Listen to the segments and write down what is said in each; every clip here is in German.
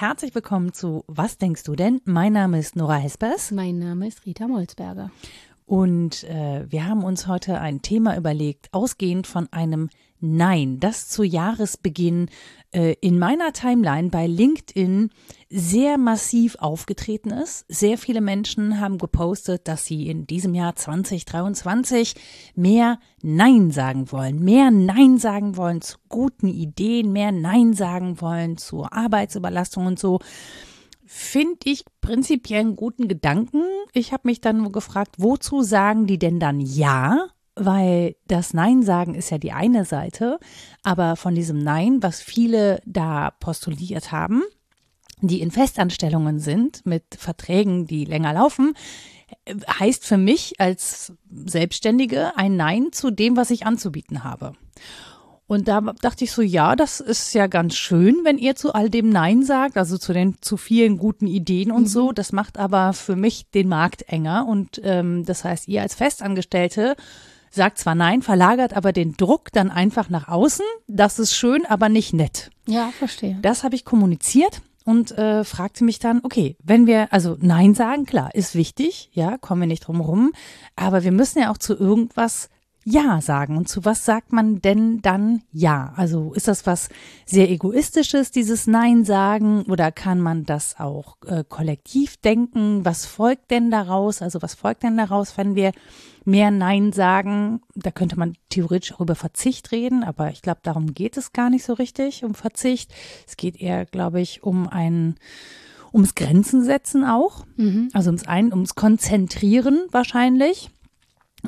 herzlich willkommen zu Was denkst du denn? Mein Name ist Nora Hespers. Mein Name ist Rita Molzberger. Und äh, wir haben uns heute ein Thema überlegt, ausgehend von einem Nein, das zu Jahresbeginn äh, in meiner Timeline bei LinkedIn sehr massiv aufgetreten ist. Sehr viele Menschen haben gepostet, dass sie in diesem Jahr 2023 mehr Nein sagen wollen, mehr Nein sagen wollen zu guten Ideen, mehr Nein sagen wollen zur Arbeitsüberlastung und so finde ich prinzipiell einen guten Gedanken. Ich habe mich dann nur gefragt, wozu sagen die denn dann Ja? Weil das Nein sagen ist ja die eine Seite, aber von diesem Nein, was viele da postuliert haben, die in Festanstellungen sind mit Verträgen, die länger laufen, heißt für mich als Selbstständige ein Nein zu dem, was ich anzubieten habe. Und da dachte ich so, ja, das ist ja ganz schön, wenn ihr zu all dem Nein sagt, also zu den zu vielen guten Ideen und mhm. so. Das macht aber für mich den Markt enger. Und ähm, das heißt, ihr als Festangestellte sagt zwar Nein, verlagert aber den Druck dann einfach nach außen. Das ist schön, aber nicht nett. Ja, verstehe. Das habe ich kommuniziert und äh, fragte mich dann, okay, wenn wir also Nein sagen, klar, ist wichtig, ja, kommen wir nicht drum rum, aber wir müssen ja auch zu irgendwas ja sagen. Und zu was sagt man denn dann Ja? Also ist das was sehr egoistisches, dieses Nein sagen, oder kann man das auch äh, kollektiv denken? Was folgt denn daraus? Also was folgt denn daraus, wenn wir mehr Nein sagen? Da könnte man theoretisch auch über Verzicht reden, aber ich glaube, darum geht es gar nicht so richtig, um Verzicht. Es geht eher, glaube ich, um ein ums Grenzen setzen auch, mhm. also ums ein, ums Konzentrieren wahrscheinlich.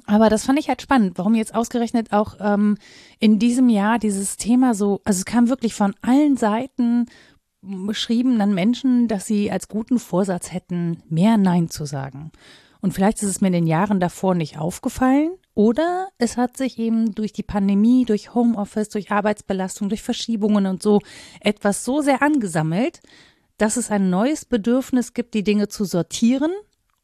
Aber das fand ich halt spannend, warum jetzt ausgerechnet auch ähm, in diesem Jahr dieses Thema so, also es kam wirklich von allen Seiten beschrieben dann Menschen, dass sie als guten Vorsatz hätten, mehr Nein zu sagen. Und vielleicht ist es mir in den Jahren davor nicht aufgefallen oder es hat sich eben durch die Pandemie, durch Homeoffice, durch Arbeitsbelastung, durch Verschiebungen und so etwas so sehr angesammelt, dass es ein neues Bedürfnis gibt, die Dinge zu sortieren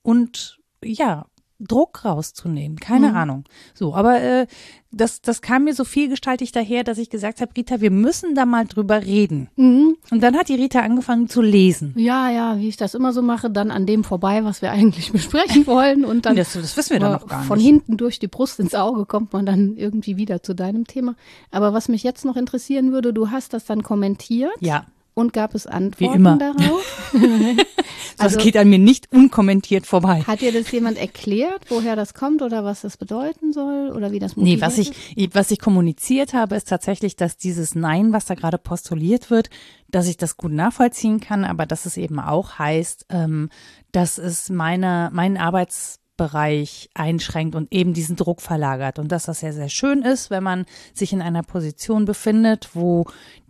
und ja, Druck rauszunehmen. Keine mhm. Ahnung. So, aber äh, das, das kam mir so vielgestaltig daher, dass ich gesagt habe, Rita, wir müssen da mal drüber reden. Mhm. Und dann hat die Rita angefangen zu lesen. Ja, ja, wie ich das immer so mache, dann an dem vorbei, was wir eigentlich besprechen wollen. Und dann das, das wissen wir dann noch gar nicht. Von hinten durch die Brust ins Auge kommt man dann irgendwie wieder zu deinem Thema. Aber was mich jetzt noch interessieren würde, du hast das dann kommentiert. Ja. Und gab es Antworten darauf? also, das geht an mir nicht unkommentiert vorbei. Hat dir das jemand erklärt, woher das kommt oder was das bedeuten soll oder wie das Nee, was ich, was ich kommuniziert habe, ist tatsächlich, dass dieses Nein, was da gerade postuliert wird, dass ich das gut nachvollziehen kann, aber dass es eben auch heißt, ähm, dass es meine, meinen Arbeits Bereich einschränkt und eben diesen Druck verlagert. Und dass das sehr, sehr schön ist, wenn man sich in einer Position befindet, wo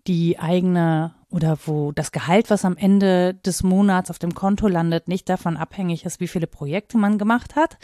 die eigene oder wo das Gehalt, was am Ende des Monats auf dem Konto landet, nicht davon abhängig ist, wie viele Projekte man gemacht hat,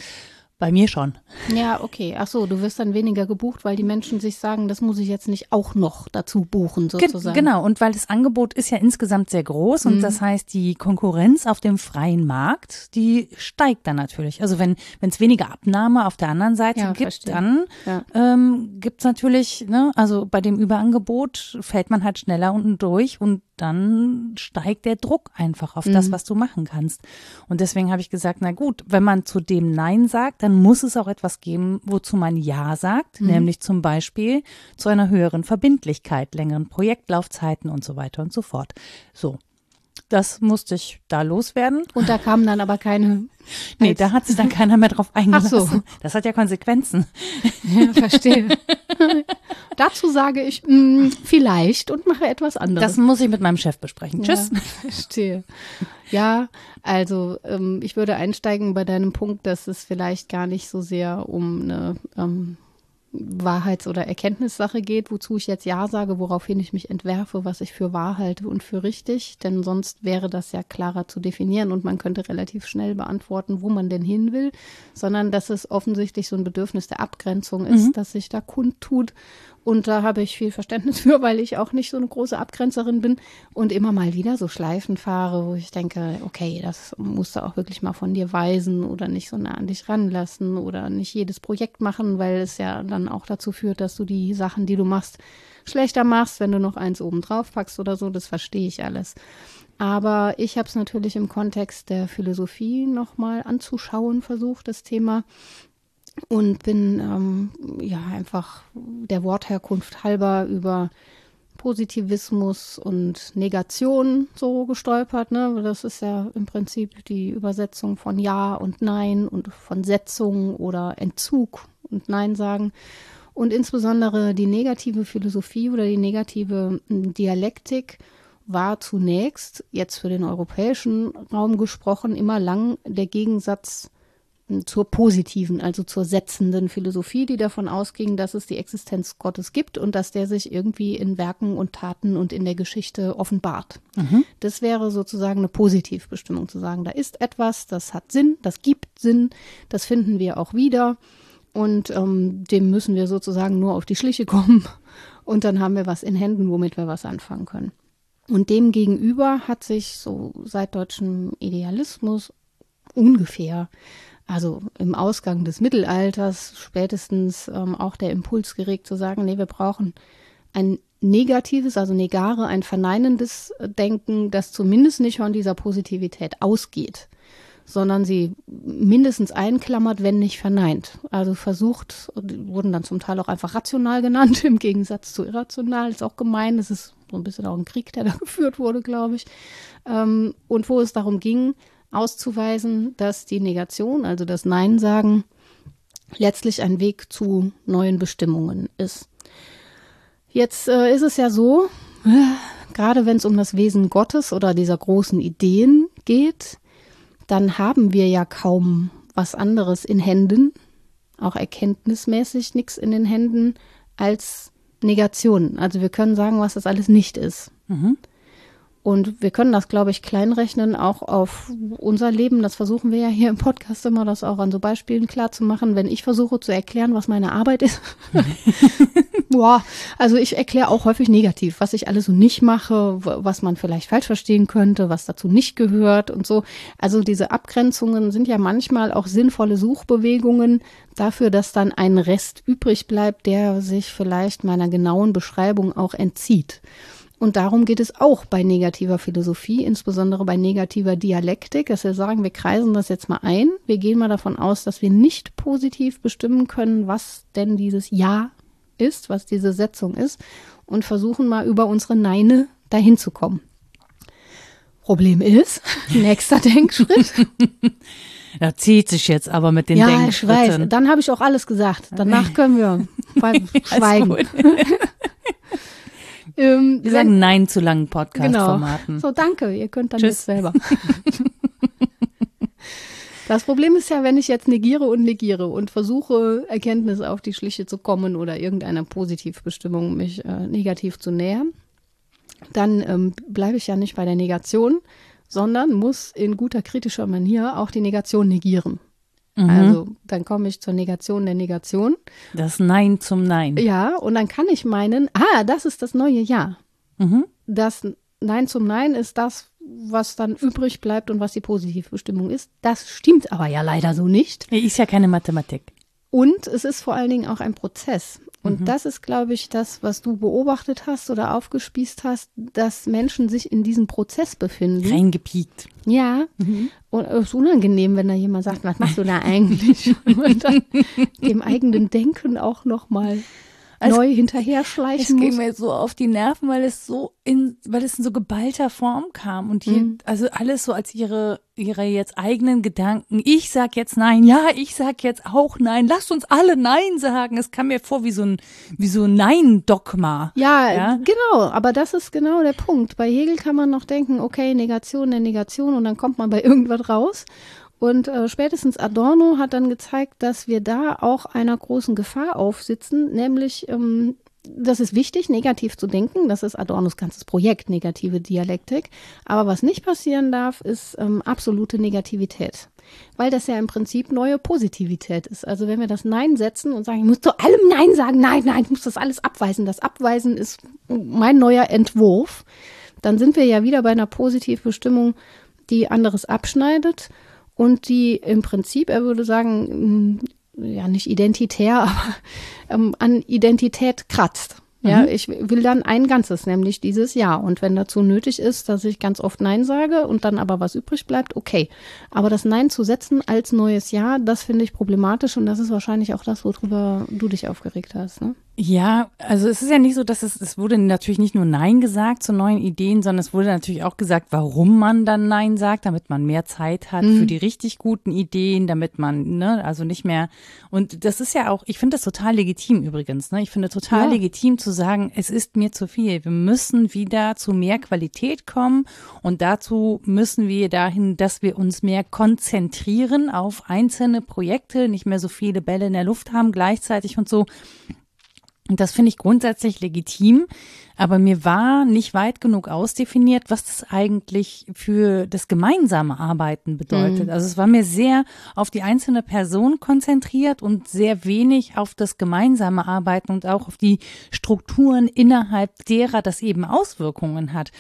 bei mir schon. Ja, okay. Ach so, du wirst dann weniger gebucht, weil die Menschen sich sagen, das muss ich jetzt nicht auch noch dazu buchen, sozusagen. Genau, und weil das Angebot ist ja insgesamt sehr groß und mhm. das heißt, die Konkurrenz auf dem freien Markt, die steigt dann natürlich. Also wenn es weniger Abnahme auf der anderen Seite ja, gibt, verstehe. dann ja. ähm, gibt es natürlich, ne, also bei dem Überangebot fällt man halt schneller unten durch und dann steigt der Druck einfach auf mhm. das, was du machen kannst. Und deswegen habe ich gesagt, na gut, wenn man zu dem Nein sagt, dann muss es auch etwas geben, wozu man Ja sagt, mhm. nämlich zum Beispiel zu einer höheren Verbindlichkeit, längeren Projektlaufzeiten und so weiter und so fort. So. Das musste ich da loswerden. Und da kamen dann aber keine. Nee, da hat sich dann keiner mehr drauf eingelassen. Ach so. Das hat ja Konsequenzen. Ja, verstehe. Dazu sage ich mh, mm, vielleicht und mache etwas anderes. Das muss ich mit meinem Chef besprechen. Tschüss. Ja, verstehe. Ja, also ähm, ich würde einsteigen bei deinem Punkt, dass es vielleicht gar nicht so sehr um eine ähm, Wahrheits- oder Erkenntnissache geht, wozu ich jetzt Ja sage, woraufhin ich mich entwerfe, was ich für wahr halte und für richtig. Denn sonst wäre das ja klarer zu definieren und man könnte relativ schnell beantworten, wo man denn hin will, sondern dass es offensichtlich so ein Bedürfnis der Abgrenzung ist, mhm. das sich da kundtut und da habe ich viel Verständnis für, weil ich auch nicht so eine große Abgrenzerin bin und immer mal wieder so Schleifen fahre, wo ich denke, okay, das musst du auch wirklich mal von dir weisen oder nicht so nah an dich ranlassen oder nicht jedes Projekt machen, weil es ja dann auch dazu führt, dass du die Sachen, die du machst, schlechter machst, wenn du noch eins oben drauf packst oder so. Das verstehe ich alles. Aber ich habe es natürlich im Kontext der Philosophie nochmal anzuschauen versucht, das Thema. Und bin ähm, ja einfach der Wortherkunft halber über Positivismus und Negation so gestolpert. Ne? Das ist ja im Prinzip die Übersetzung von Ja und Nein und von Setzung oder Entzug und Nein sagen. Und insbesondere die negative Philosophie oder die negative hm, Dialektik war zunächst, jetzt für den europäischen Raum gesprochen, immer lang der Gegensatz zur positiven, also zur setzenden Philosophie, die davon ausging, dass es die Existenz Gottes gibt und dass der sich irgendwie in Werken und Taten und in der Geschichte offenbart. Mhm. Das wäre sozusagen eine Positivbestimmung zu sagen, da ist etwas, das hat Sinn, das gibt Sinn, das finden wir auch wieder und ähm, dem müssen wir sozusagen nur auf die Schliche kommen und dann haben wir was in Händen, womit wir was anfangen können. Und dem gegenüber hat sich so seit deutschem Idealismus ungefähr, also im Ausgang des Mittelalters spätestens ähm, auch der Impuls geregt zu sagen, nee, wir brauchen ein negatives, also negare, ein verneinendes Denken, das zumindest nicht von dieser Positivität ausgeht, sondern sie mindestens einklammert, wenn nicht verneint. Also versucht, wurden dann zum Teil auch einfach rational genannt, im Gegensatz zu irrational, ist auch gemein, das ist so ein bisschen auch ein Krieg, der da geführt wurde, glaube ich. Ähm, und wo es darum ging, auszuweisen, dass die Negation, also das Nein sagen, letztlich ein Weg zu neuen Bestimmungen ist. Jetzt äh, ist es ja so, äh, gerade wenn es um das Wesen Gottes oder dieser großen Ideen geht, dann haben wir ja kaum was anderes in Händen, auch erkenntnismäßig nichts in den Händen, als Negationen. Also wir können sagen, was das alles nicht ist. Mhm. Und wir können das, glaube ich, kleinrechnen, auch auf unser Leben. Das versuchen wir ja hier im Podcast immer, das auch an so Beispielen klar zu machen. Wenn ich versuche zu erklären, was meine Arbeit ist. Boah, also ich erkläre auch häufig negativ, was ich alles so nicht mache, was man vielleicht falsch verstehen könnte, was dazu nicht gehört und so. Also diese Abgrenzungen sind ja manchmal auch sinnvolle Suchbewegungen dafür, dass dann ein Rest übrig bleibt, der sich vielleicht meiner genauen Beschreibung auch entzieht. Und darum geht es auch bei negativer Philosophie, insbesondere bei negativer Dialektik, dass wir sagen, wir kreisen das jetzt mal ein. Wir gehen mal davon aus, dass wir nicht positiv bestimmen können, was denn dieses Ja ist, was diese Setzung ist, und versuchen mal über unsere Neine dahin zu kommen. Problem ist, nächster Denkschritt. Da zieht sich jetzt aber mit den ja, Denkschritten. Ich weiß. Dann habe ich auch alles gesagt. Danach können wir schweigen. Ähm, Wir sagen Nein zu langen Podcast-Formaten. Genau. So, danke. Ihr könnt dann Tschüss. jetzt selber. Das Problem ist ja, wenn ich jetzt negiere und negiere und versuche, Erkenntnisse auf die Schliche zu kommen oder irgendeiner Positivbestimmung mich äh, negativ zu nähern, dann ähm, bleibe ich ja nicht bei der Negation, sondern muss in guter kritischer Manier auch die Negation negieren. Mhm. Also dann komme ich zur Negation der Negation. Das Nein zum Nein. Ja, und dann kann ich meinen, ah, das ist das neue Ja. Mhm. Das Nein zum Nein ist das, was dann übrig bleibt und was die Positivbestimmung ist. Das stimmt aber ja leider so nicht. Ist ja keine Mathematik. Und es ist vor allen Dingen auch ein Prozess. Und mhm. das ist, glaube ich, das, was du beobachtet hast oder aufgespießt hast, dass Menschen sich in diesem Prozess befinden. Reingepiekt. Ja. Mhm. Und es ist unangenehm, wenn da jemand sagt, was machst du da eigentlich? Und dann dem eigenen Denken auch nochmal also, neu hinterher schleichen es muss. Es ging mir so auf die Nerven, weil es so in, weil es in so geballter Form kam und hier, mhm. also alles so als ihre, ihre jetzt eigenen Gedanken. Ich sag jetzt nein, ja, ich sag jetzt auch nein. Lasst uns alle nein sagen. Es kam mir vor wie so ein, wie so ein Nein-Dogma. Ja, ja, genau. Aber das ist genau der Punkt. Bei Hegel kann man noch denken, okay, Negation der Negation und dann kommt man bei irgendwas raus. Und äh, spätestens Adorno hat dann gezeigt, dass wir da auch einer großen Gefahr aufsitzen, nämlich ähm, das ist wichtig, negativ zu denken. Das ist Adornos ganzes Projekt, negative Dialektik. Aber was nicht passieren darf, ist ähm, absolute Negativität. Weil das ja im Prinzip neue Positivität ist. Also wenn wir das Nein setzen und sagen, ich muss zu allem Nein sagen, nein, nein, ich muss das alles abweisen. Das Abweisen ist mein neuer Entwurf. Dann sind wir ja wieder bei einer Positivbestimmung, die anderes abschneidet und die im Prinzip, er würde sagen, mm, ja nicht identitär, aber ähm, an Identität kratzt. Ja, mhm. ich will dann ein Ganzes, nämlich dieses Ja. Und wenn dazu nötig ist, dass ich ganz oft Nein sage und dann aber was übrig bleibt, okay. Aber das Nein zu setzen als neues Ja, das finde ich problematisch und das ist wahrscheinlich auch das, worüber du dich aufgeregt hast. Ne? Ja, also es ist ja nicht so, dass es, es wurde natürlich nicht nur Nein gesagt zu neuen Ideen, sondern es wurde natürlich auch gesagt, warum man dann Nein sagt, damit man mehr Zeit hat mhm. für die richtig guten Ideen, damit man, ne, also nicht mehr, und das ist ja auch, ich finde das total legitim übrigens, ne, ich finde total ja. legitim zu sagen, es ist mir zu viel, wir müssen wieder zu mehr Qualität kommen und dazu müssen wir dahin, dass wir uns mehr konzentrieren auf einzelne Projekte, nicht mehr so viele Bälle in der Luft haben gleichzeitig und so. Und das finde ich grundsätzlich legitim, aber mir war nicht weit genug ausdefiniert, was das eigentlich für das gemeinsame Arbeiten bedeutet. Mhm. Also es war mir sehr auf die einzelne Person konzentriert und sehr wenig auf das gemeinsame Arbeiten und auch auf die Strukturen innerhalb derer das eben Auswirkungen hat.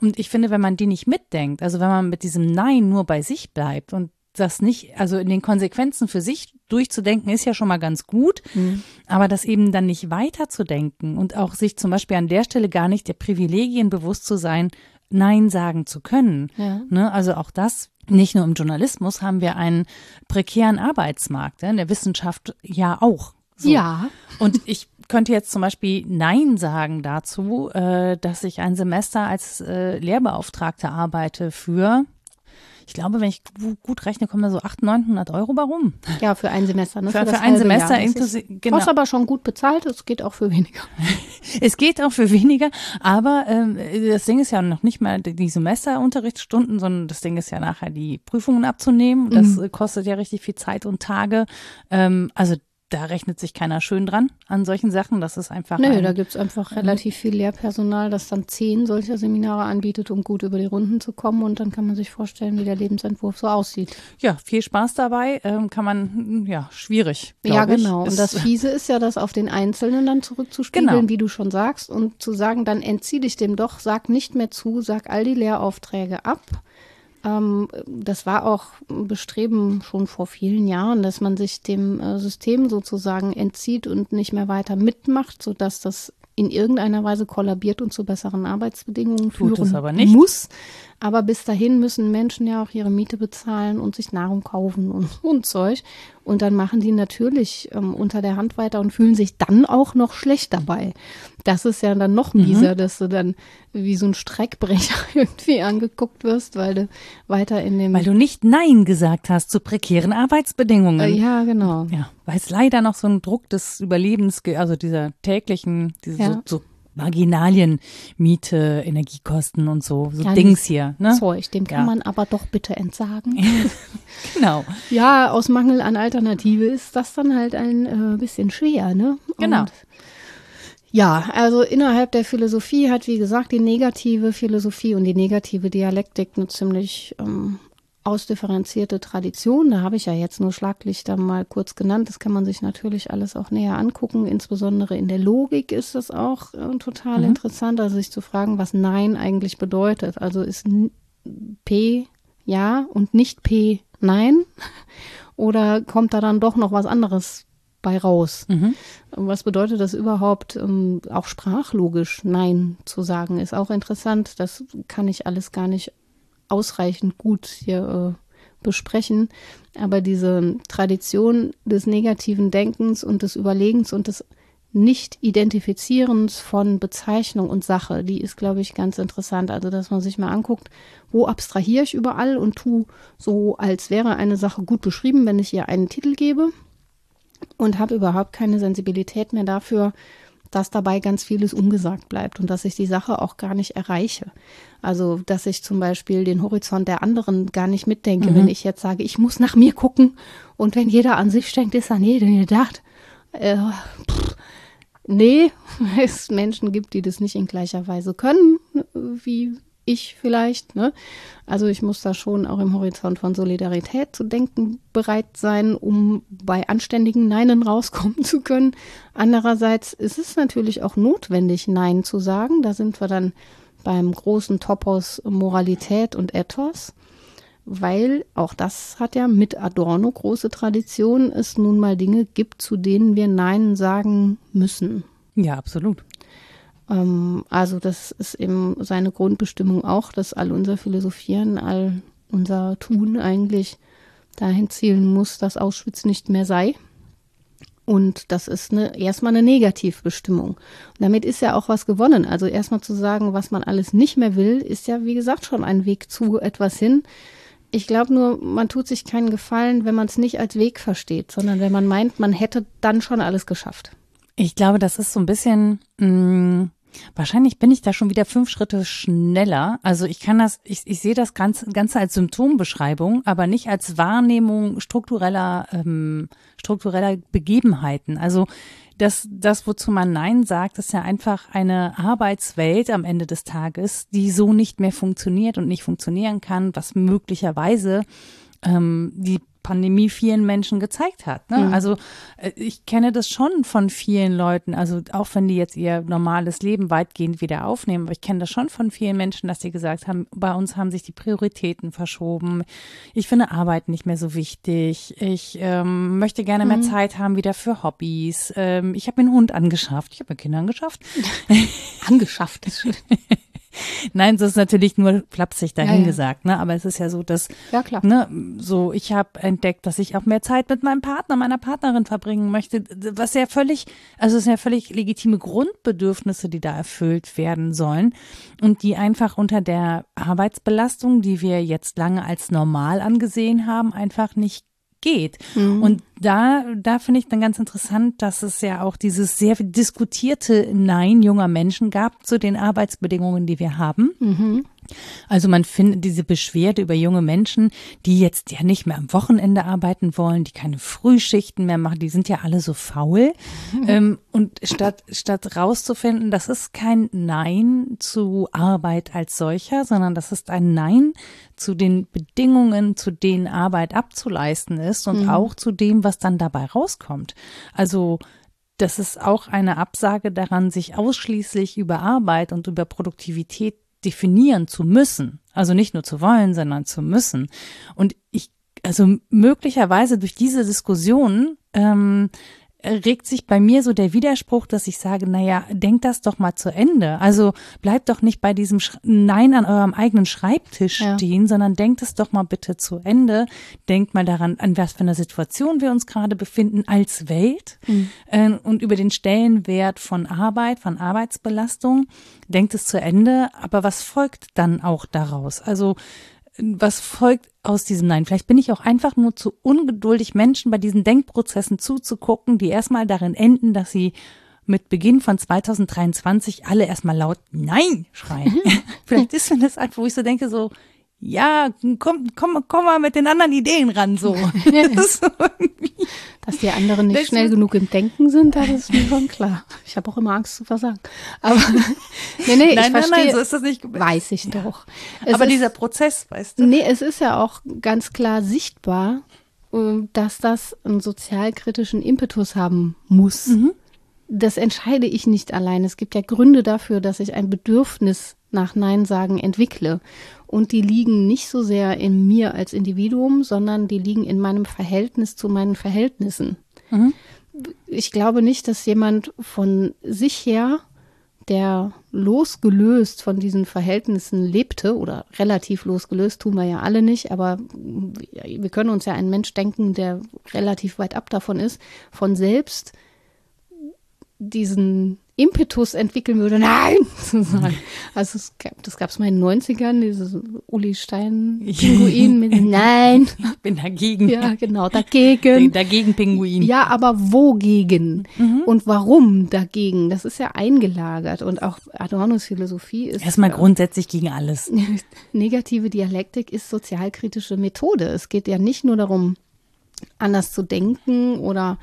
Und ich finde, wenn man die nicht mitdenkt, also wenn man mit diesem Nein nur bei sich bleibt und das nicht, also in den Konsequenzen für sich durchzudenken, ist ja schon mal ganz gut, mhm. aber das eben dann nicht weiterzudenken und auch sich zum Beispiel an der Stelle gar nicht der Privilegien bewusst zu sein, Nein sagen zu können. Ja. Ne? Also auch das, nicht nur im Journalismus haben wir einen prekären Arbeitsmarkt, in der Wissenschaft ja auch. So. Ja. Und ich könnte jetzt zum Beispiel Nein sagen dazu, äh, dass ich ein Semester als äh, Lehrbeauftragte arbeite für ich glaube, wenn ich gut rechne, kommen da so 800, 900 Euro bei rum. Ja, für ein Semester. Ne? Für, für, für ein Semester inklusive. Genau. Kostet aber schon gut bezahlt, es geht auch für weniger. es geht auch für weniger, aber ähm, das Ding ist ja noch nicht mal die Semesterunterrichtsstunden, sondern das Ding ist ja nachher die Prüfungen abzunehmen. Das mhm. kostet ja richtig viel Zeit und Tage. Ähm, also da rechnet sich keiner schön dran an solchen Sachen. Das ist einfach. Nö, ein, da gibt's einfach relativ viel Lehrpersonal, das dann zehn solcher Seminare anbietet, um gut über die Runden zu kommen. Und dann kann man sich vorstellen, wie der Lebensentwurf so aussieht. Ja, viel Spaß dabei. Ähm, kann man, ja, schwierig. Ja, genau. Ich. Und das Fiese ist ja, das auf den Einzelnen dann zurückzuspiegeln, genau. wie du schon sagst, und zu sagen, dann entzieh dich dem doch, sag nicht mehr zu, sag all die Lehraufträge ab das war auch ein Bestreben schon vor vielen Jahren, dass man sich dem äh, System sozusagen entzieht und nicht mehr weiter mitmacht, sodass das in irgendeiner Weise kollabiert und zu besseren Arbeitsbedingungen Tut führen aber nicht. muss. Aber bis dahin müssen Menschen ja auch ihre Miete bezahlen und sich Nahrung kaufen und, und Zeug. Und dann machen die natürlich ähm, unter der Hand weiter und fühlen sich dann auch noch schlecht dabei. Das ist ja dann noch mieser, mhm. dass du dann wie so ein Streckbrecher irgendwie angeguckt wirst, weil du weiter in dem. Weil du nicht Nein gesagt hast zu prekären Arbeitsbedingungen. Äh, ja, genau. Ja, weil es leider noch so ein Druck des Überlebens, also dieser täglichen, diese ja. so, so Marginalien, Miete, Energiekosten und so, so ja, Dings hier. Ne? Zeug, dem kann ja. man aber doch bitte entsagen. genau. Ja, aus Mangel an Alternative ist das dann halt ein äh, bisschen schwer, ne? Genau. Und ja, also innerhalb der Philosophie hat, wie gesagt, die negative Philosophie und die negative Dialektik eine ziemlich ähm, ausdifferenzierte Tradition. Da habe ich ja jetzt nur Schlaglichter mal kurz genannt. Das kann man sich natürlich alles auch näher angucken. Insbesondere in der Logik ist das auch äh, total mhm. interessant, also sich zu fragen, was Nein eigentlich bedeutet. Also ist P ja und nicht P Nein? Oder kommt da dann doch noch was anderes bei raus? Mhm. Was bedeutet das überhaupt, ähm, auch sprachlogisch Nein zu sagen? Ist auch interessant. Das kann ich alles gar nicht ausreichend gut hier äh, besprechen. Aber diese Tradition des negativen Denkens und des Überlegens und des Nicht-Identifizierens von Bezeichnung und Sache, die ist, glaube ich, ganz interessant. Also, dass man sich mal anguckt, wo abstrahiere ich überall und tu so, als wäre eine Sache gut beschrieben, wenn ich ihr einen Titel gebe und habe überhaupt keine Sensibilität mehr dafür, dass dabei ganz vieles ungesagt bleibt und dass ich die Sache auch gar nicht erreiche. Also, dass ich zum Beispiel den Horizont der anderen gar nicht mitdenke, mhm. wenn ich jetzt sage, ich muss nach mir gucken und wenn jeder an sich denkt, ist an jeden gedacht. Äh, pff, nee, es Menschen gibt, die das nicht in gleicher Weise können, wie ich vielleicht. Ne? Also ich muss da schon auch im Horizont von Solidarität zu denken bereit sein, um bei anständigen Neinen rauskommen zu können. Andererseits ist es natürlich auch notwendig, Nein zu sagen. Da sind wir dann beim großen Topos Moralität und Ethos, weil auch das hat ja mit Adorno große Tradition, es nun mal Dinge gibt, zu denen wir Nein sagen müssen. Ja, absolut. Ähm, also das ist eben seine Grundbestimmung auch, dass all unser Philosophieren, all unser Tun eigentlich dahin zielen muss, dass Auschwitz nicht mehr sei. Und das ist eine, erstmal eine Negativbestimmung. Und damit ist ja auch was gewonnen. Also erstmal zu sagen, was man alles nicht mehr will, ist ja, wie gesagt, schon ein Weg zu etwas hin. Ich glaube nur, man tut sich keinen Gefallen, wenn man es nicht als Weg versteht, sondern wenn man meint, man hätte dann schon alles geschafft. Ich glaube, das ist so ein bisschen, mh, mm, Wahrscheinlich bin ich da schon wieder fünf Schritte schneller. Also ich kann das, ich, ich sehe das Ganze, Ganze als Symptombeschreibung, aber nicht als Wahrnehmung struktureller, ähm, struktureller Begebenheiten. Also das, das, wozu man Nein sagt, ist ja einfach eine Arbeitswelt am Ende des Tages, die so nicht mehr funktioniert und nicht funktionieren kann, was möglicherweise ähm, die Pandemie vielen Menschen gezeigt hat. Ne? Mhm. Also äh, ich kenne das schon von vielen Leuten, also auch wenn die jetzt ihr normales Leben weitgehend wieder aufnehmen, aber ich kenne das schon von vielen Menschen, dass sie gesagt haben, bei uns haben sich die Prioritäten verschoben. Ich finde Arbeit nicht mehr so wichtig. Ich ähm, möchte gerne mehr mhm. Zeit haben wieder für Hobbys. Ähm, ich habe mir einen Hund angeschafft. Ich habe mir Kinder angeschafft. angeschafft, ist schön. Nein, das ist natürlich nur flapsig dahingesagt, ja, ja. ne? Aber es ist ja so, dass ja, klar. Ne, so ich habe entdeckt, dass ich auch mehr Zeit mit meinem Partner, meiner Partnerin verbringen möchte, was ja völlig, also es sind ja völlig legitime Grundbedürfnisse, die da erfüllt werden sollen und die einfach unter der Arbeitsbelastung, die wir jetzt lange als normal angesehen haben, einfach nicht geht. Mhm. Und da, da finde ich dann ganz interessant, dass es ja auch dieses sehr diskutierte Nein junger Menschen gab zu den Arbeitsbedingungen, die wir haben. Mhm. Also man findet diese Beschwerde über junge Menschen, die jetzt ja nicht mehr am Wochenende arbeiten wollen, die keine Frühschichten mehr machen, die sind ja alle so faul. Mhm. Ähm, und statt, statt rauszufinden, das ist kein Nein zu Arbeit als solcher, sondern das ist ein Nein zu den Bedingungen, zu denen Arbeit abzuleisten ist und mhm. auch zu dem, was dann dabei rauskommt. Also das ist auch eine Absage daran, sich ausschließlich über Arbeit und über Produktivität definieren zu müssen. Also nicht nur zu wollen, sondern zu müssen. Und ich, also möglicherweise durch diese Diskussion ähm, regt sich bei mir so der Widerspruch, dass ich sage, naja, denkt das doch mal zu Ende. Also bleibt doch nicht bei diesem Sch Nein an eurem eigenen Schreibtisch ja. stehen, sondern denkt es doch mal bitte zu Ende. Denkt mal daran, an was für einer Situation wir uns gerade befinden als Welt mhm. äh, und über den Stellenwert von Arbeit, von Arbeitsbelastung. Denkt es zu Ende, aber was folgt dann auch daraus? Also was folgt aus diesem Nein? Vielleicht bin ich auch einfach nur zu ungeduldig, Menschen bei diesen Denkprozessen zuzugucken, die erstmal darin enden, dass sie mit Beginn von 2023 alle erstmal laut Nein schreien. Vielleicht ist mir das einfach, wo ich so denke, so, ja, komm, komm, komm mal mit den anderen Ideen ran, so. so Dass die anderen nicht schnell genug im Denken sind, das ist mir schon klar. Ich habe auch immer Angst zu versagen. Aber nee, nee, nein, ich verstehe. Nein, nein, so ist das nicht. Weiß ich ja. doch. Es Aber ist, dieser Prozess, weißt du? Nee, es ist ja auch ganz klar sichtbar, äh, dass das einen sozialkritischen Impetus haben muss. Mhm. Das entscheide ich nicht allein. Es gibt ja Gründe dafür, dass ich ein Bedürfnis nach Nein sagen entwickle. Und die liegen nicht so sehr in mir als Individuum, sondern die liegen in meinem Verhältnis zu meinen Verhältnissen. Mhm. Ich glaube nicht, dass jemand von sich her, der losgelöst von diesen Verhältnissen lebte oder relativ losgelöst, tun wir ja alle nicht, aber wir können uns ja einen Mensch denken, der relativ weit ab davon ist, von selbst diesen Impetus entwickeln würde, nein zu sagen. Also es gab, das gab es mal in den 90ern, dieses Uli Stein-Pinguin mit Nein. Ich bin dagegen. Ja, genau, dagegen. Dagegen Pinguin. Ja, aber wogegen? Mhm. Und warum dagegen? Das ist ja eingelagert. Und auch Adornos Philosophie ist. Erstmal grundsätzlich gegen alles. Negative Dialektik ist sozialkritische Methode. Es geht ja nicht nur darum, anders zu denken oder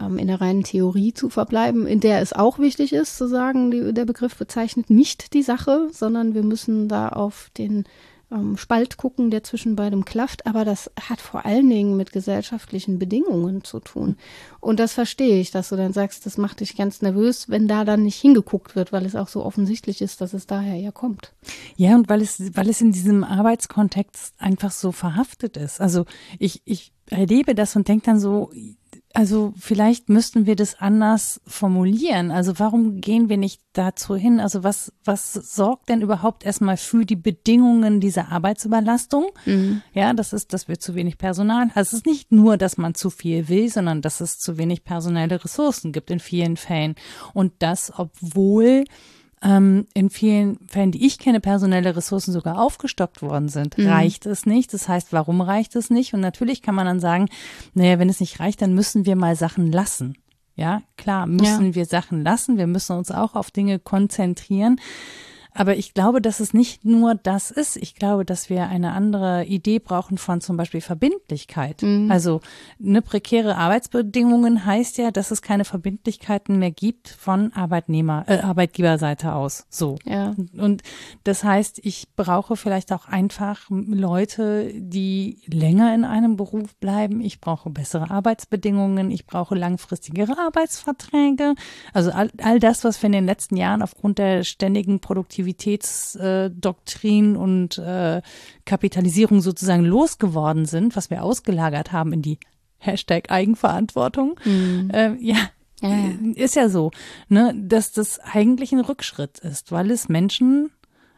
ähm, in der reinen Theorie zu verbleiben, in der es auch wichtig ist zu sagen, die, der Begriff bezeichnet nicht die Sache, sondern wir müssen da auf den ähm, Spalt gucken, der zwischen beidem klafft. Aber das hat vor allen Dingen mit gesellschaftlichen Bedingungen zu tun. Und das verstehe ich, dass du dann sagst, das macht dich ganz nervös, wenn da dann nicht hingeguckt wird, weil es auch so offensichtlich ist, dass es daher ja kommt. Ja, und weil es, weil es in diesem Arbeitskontext einfach so verhaftet ist. Also ich, ich erlebe das und denke dann so, also vielleicht müssten wir das anders formulieren. Also warum gehen wir nicht dazu hin? Also was, was sorgt denn überhaupt erstmal für die Bedingungen dieser Arbeitsüberlastung? Mhm. Ja, das ist, dass wir zu wenig Personal. Also es ist nicht nur, dass man zu viel will, sondern dass es zu wenig personelle Ressourcen gibt in vielen Fällen. Und das, obwohl ähm, in vielen Fällen, die ich kenne, personelle Ressourcen sogar aufgestockt worden sind, mhm. reicht es nicht. Das heißt, warum reicht es nicht? Und natürlich kann man dann sagen, naja, wenn es nicht reicht, dann müssen wir mal Sachen lassen. Ja, klar, müssen ja. wir Sachen lassen. Wir müssen uns auch auf Dinge konzentrieren. Aber ich glaube, dass es nicht nur das ist. Ich glaube, dass wir eine andere Idee brauchen von zum Beispiel Verbindlichkeit. Mhm. Also eine prekäre Arbeitsbedingungen heißt ja, dass es keine Verbindlichkeiten mehr gibt von Arbeitnehmer, äh, Arbeitgeberseite aus. So. Ja. Und das heißt, ich brauche vielleicht auch einfach Leute, die länger in einem Beruf bleiben. Ich brauche bessere Arbeitsbedingungen. Ich brauche langfristigere Arbeitsverträge. Also all, all das, was wir in den letzten Jahren aufgrund der ständigen Produktivität Produktivitätsdoktrin und äh, Kapitalisierung sozusagen losgeworden sind, was wir ausgelagert haben in die Hashtag Eigenverantwortung. Mhm. Äh, ja, ja, ja, ist ja so, ne, dass das eigentlich ein Rückschritt ist, weil es Menschen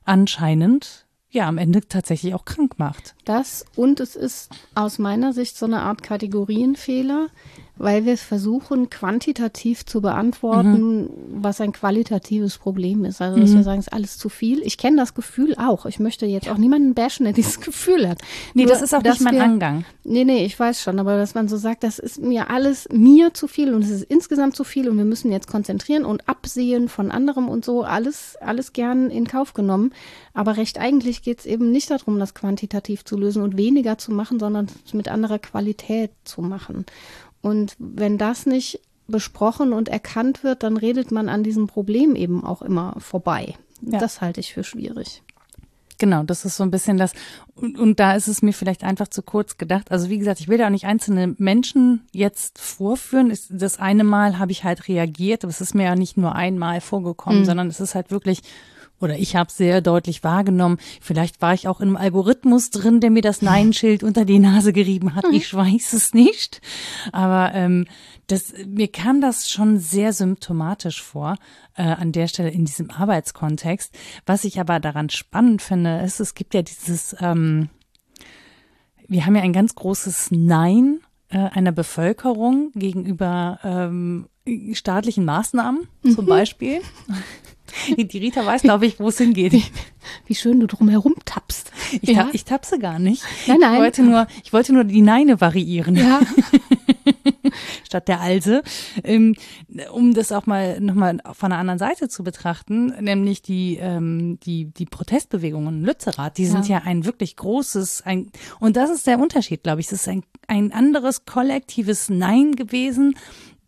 anscheinend ja am Ende tatsächlich auch krank macht. Das und es ist aus meiner Sicht so eine Art Kategorienfehler, weil wir versuchen, quantitativ zu beantworten, mhm. was ein qualitatives Problem ist. Also, dass mhm. wir sagen, es ist alles zu viel. Ich kenne das Gefühl auch. Ich möchte jetzt auch niemanden bashen, der dieses Gefühl hat. Nee, Nur, das ist auch nicht mein wir, Angang. Nee, nee, ich weiß schon, aber dass man so sagt, das ist mir alles mir zu viel und es ist insgesamt zu viel und wir müssen jetzt konzentrieren und absehen von anderem und so, alles, alles gern in Kauf genommen. Aber recht eigentlich geht es eben nicht darum, das quantitativ zu lösen und weniger zu machen, sondern es mit anderer Qualität zu machen. Und wenn das nicht besprochen und erkannt wird, dann redet man an diesem Problem eben auch immer vorbei. Ja. Das halte ich für schwierig. Genau, das ist so ein bisschen das. Und, und, da ist es mir vielleicht einfach zu kurz gedacht. Also wie gesagt, ich will da auch nicht einzelne Menschen jetzt vorführen. Das eine Mal habe ich halt reagiert, aber es ist mir ja nicht nur einmal vorgekommen, mhm. sondern es ist halt wirklich oder ich habe sehr deutlich wahrgenommen. Vielleicht war ich auch in einem Algorithmus drin, der mir das Nein-Schild unter die Nase gerieben hat. Ich weiß es nicht. Aber ähm, das, mir kam das schon sehr symptomatisch vor äh, an der Stelle in diesem Arbeitskontext. Was ich aber daran spannend finde, ist, es gibt ja dieses, ähm, wir haben ja ein ganz großes Nein äh, einer Bevölkerung gegenüber ähm, staatlichen Maßnahmen zum mhm. Beispiel. Die Rita weiß, glaube ich, wo es hingeht. Wie, wie, schön du drumherum tappst. Ich, ja. ich tapse gar nicht. Nein, nein. Ich wollte nur, ich wollte nur die Neine variieren. Ja. Statt der Alse. Ähm, um das auch mal nochmal von einer anderen Seite zu betrachten, nämlich die, ähm, die, die Protestbewegungen in Lützerath, die sind ja. ja ein wirklich großes, ein, und das ist der Unterschied, glaube ich. Es ist ein, ein anderes kollektives Nein gewesen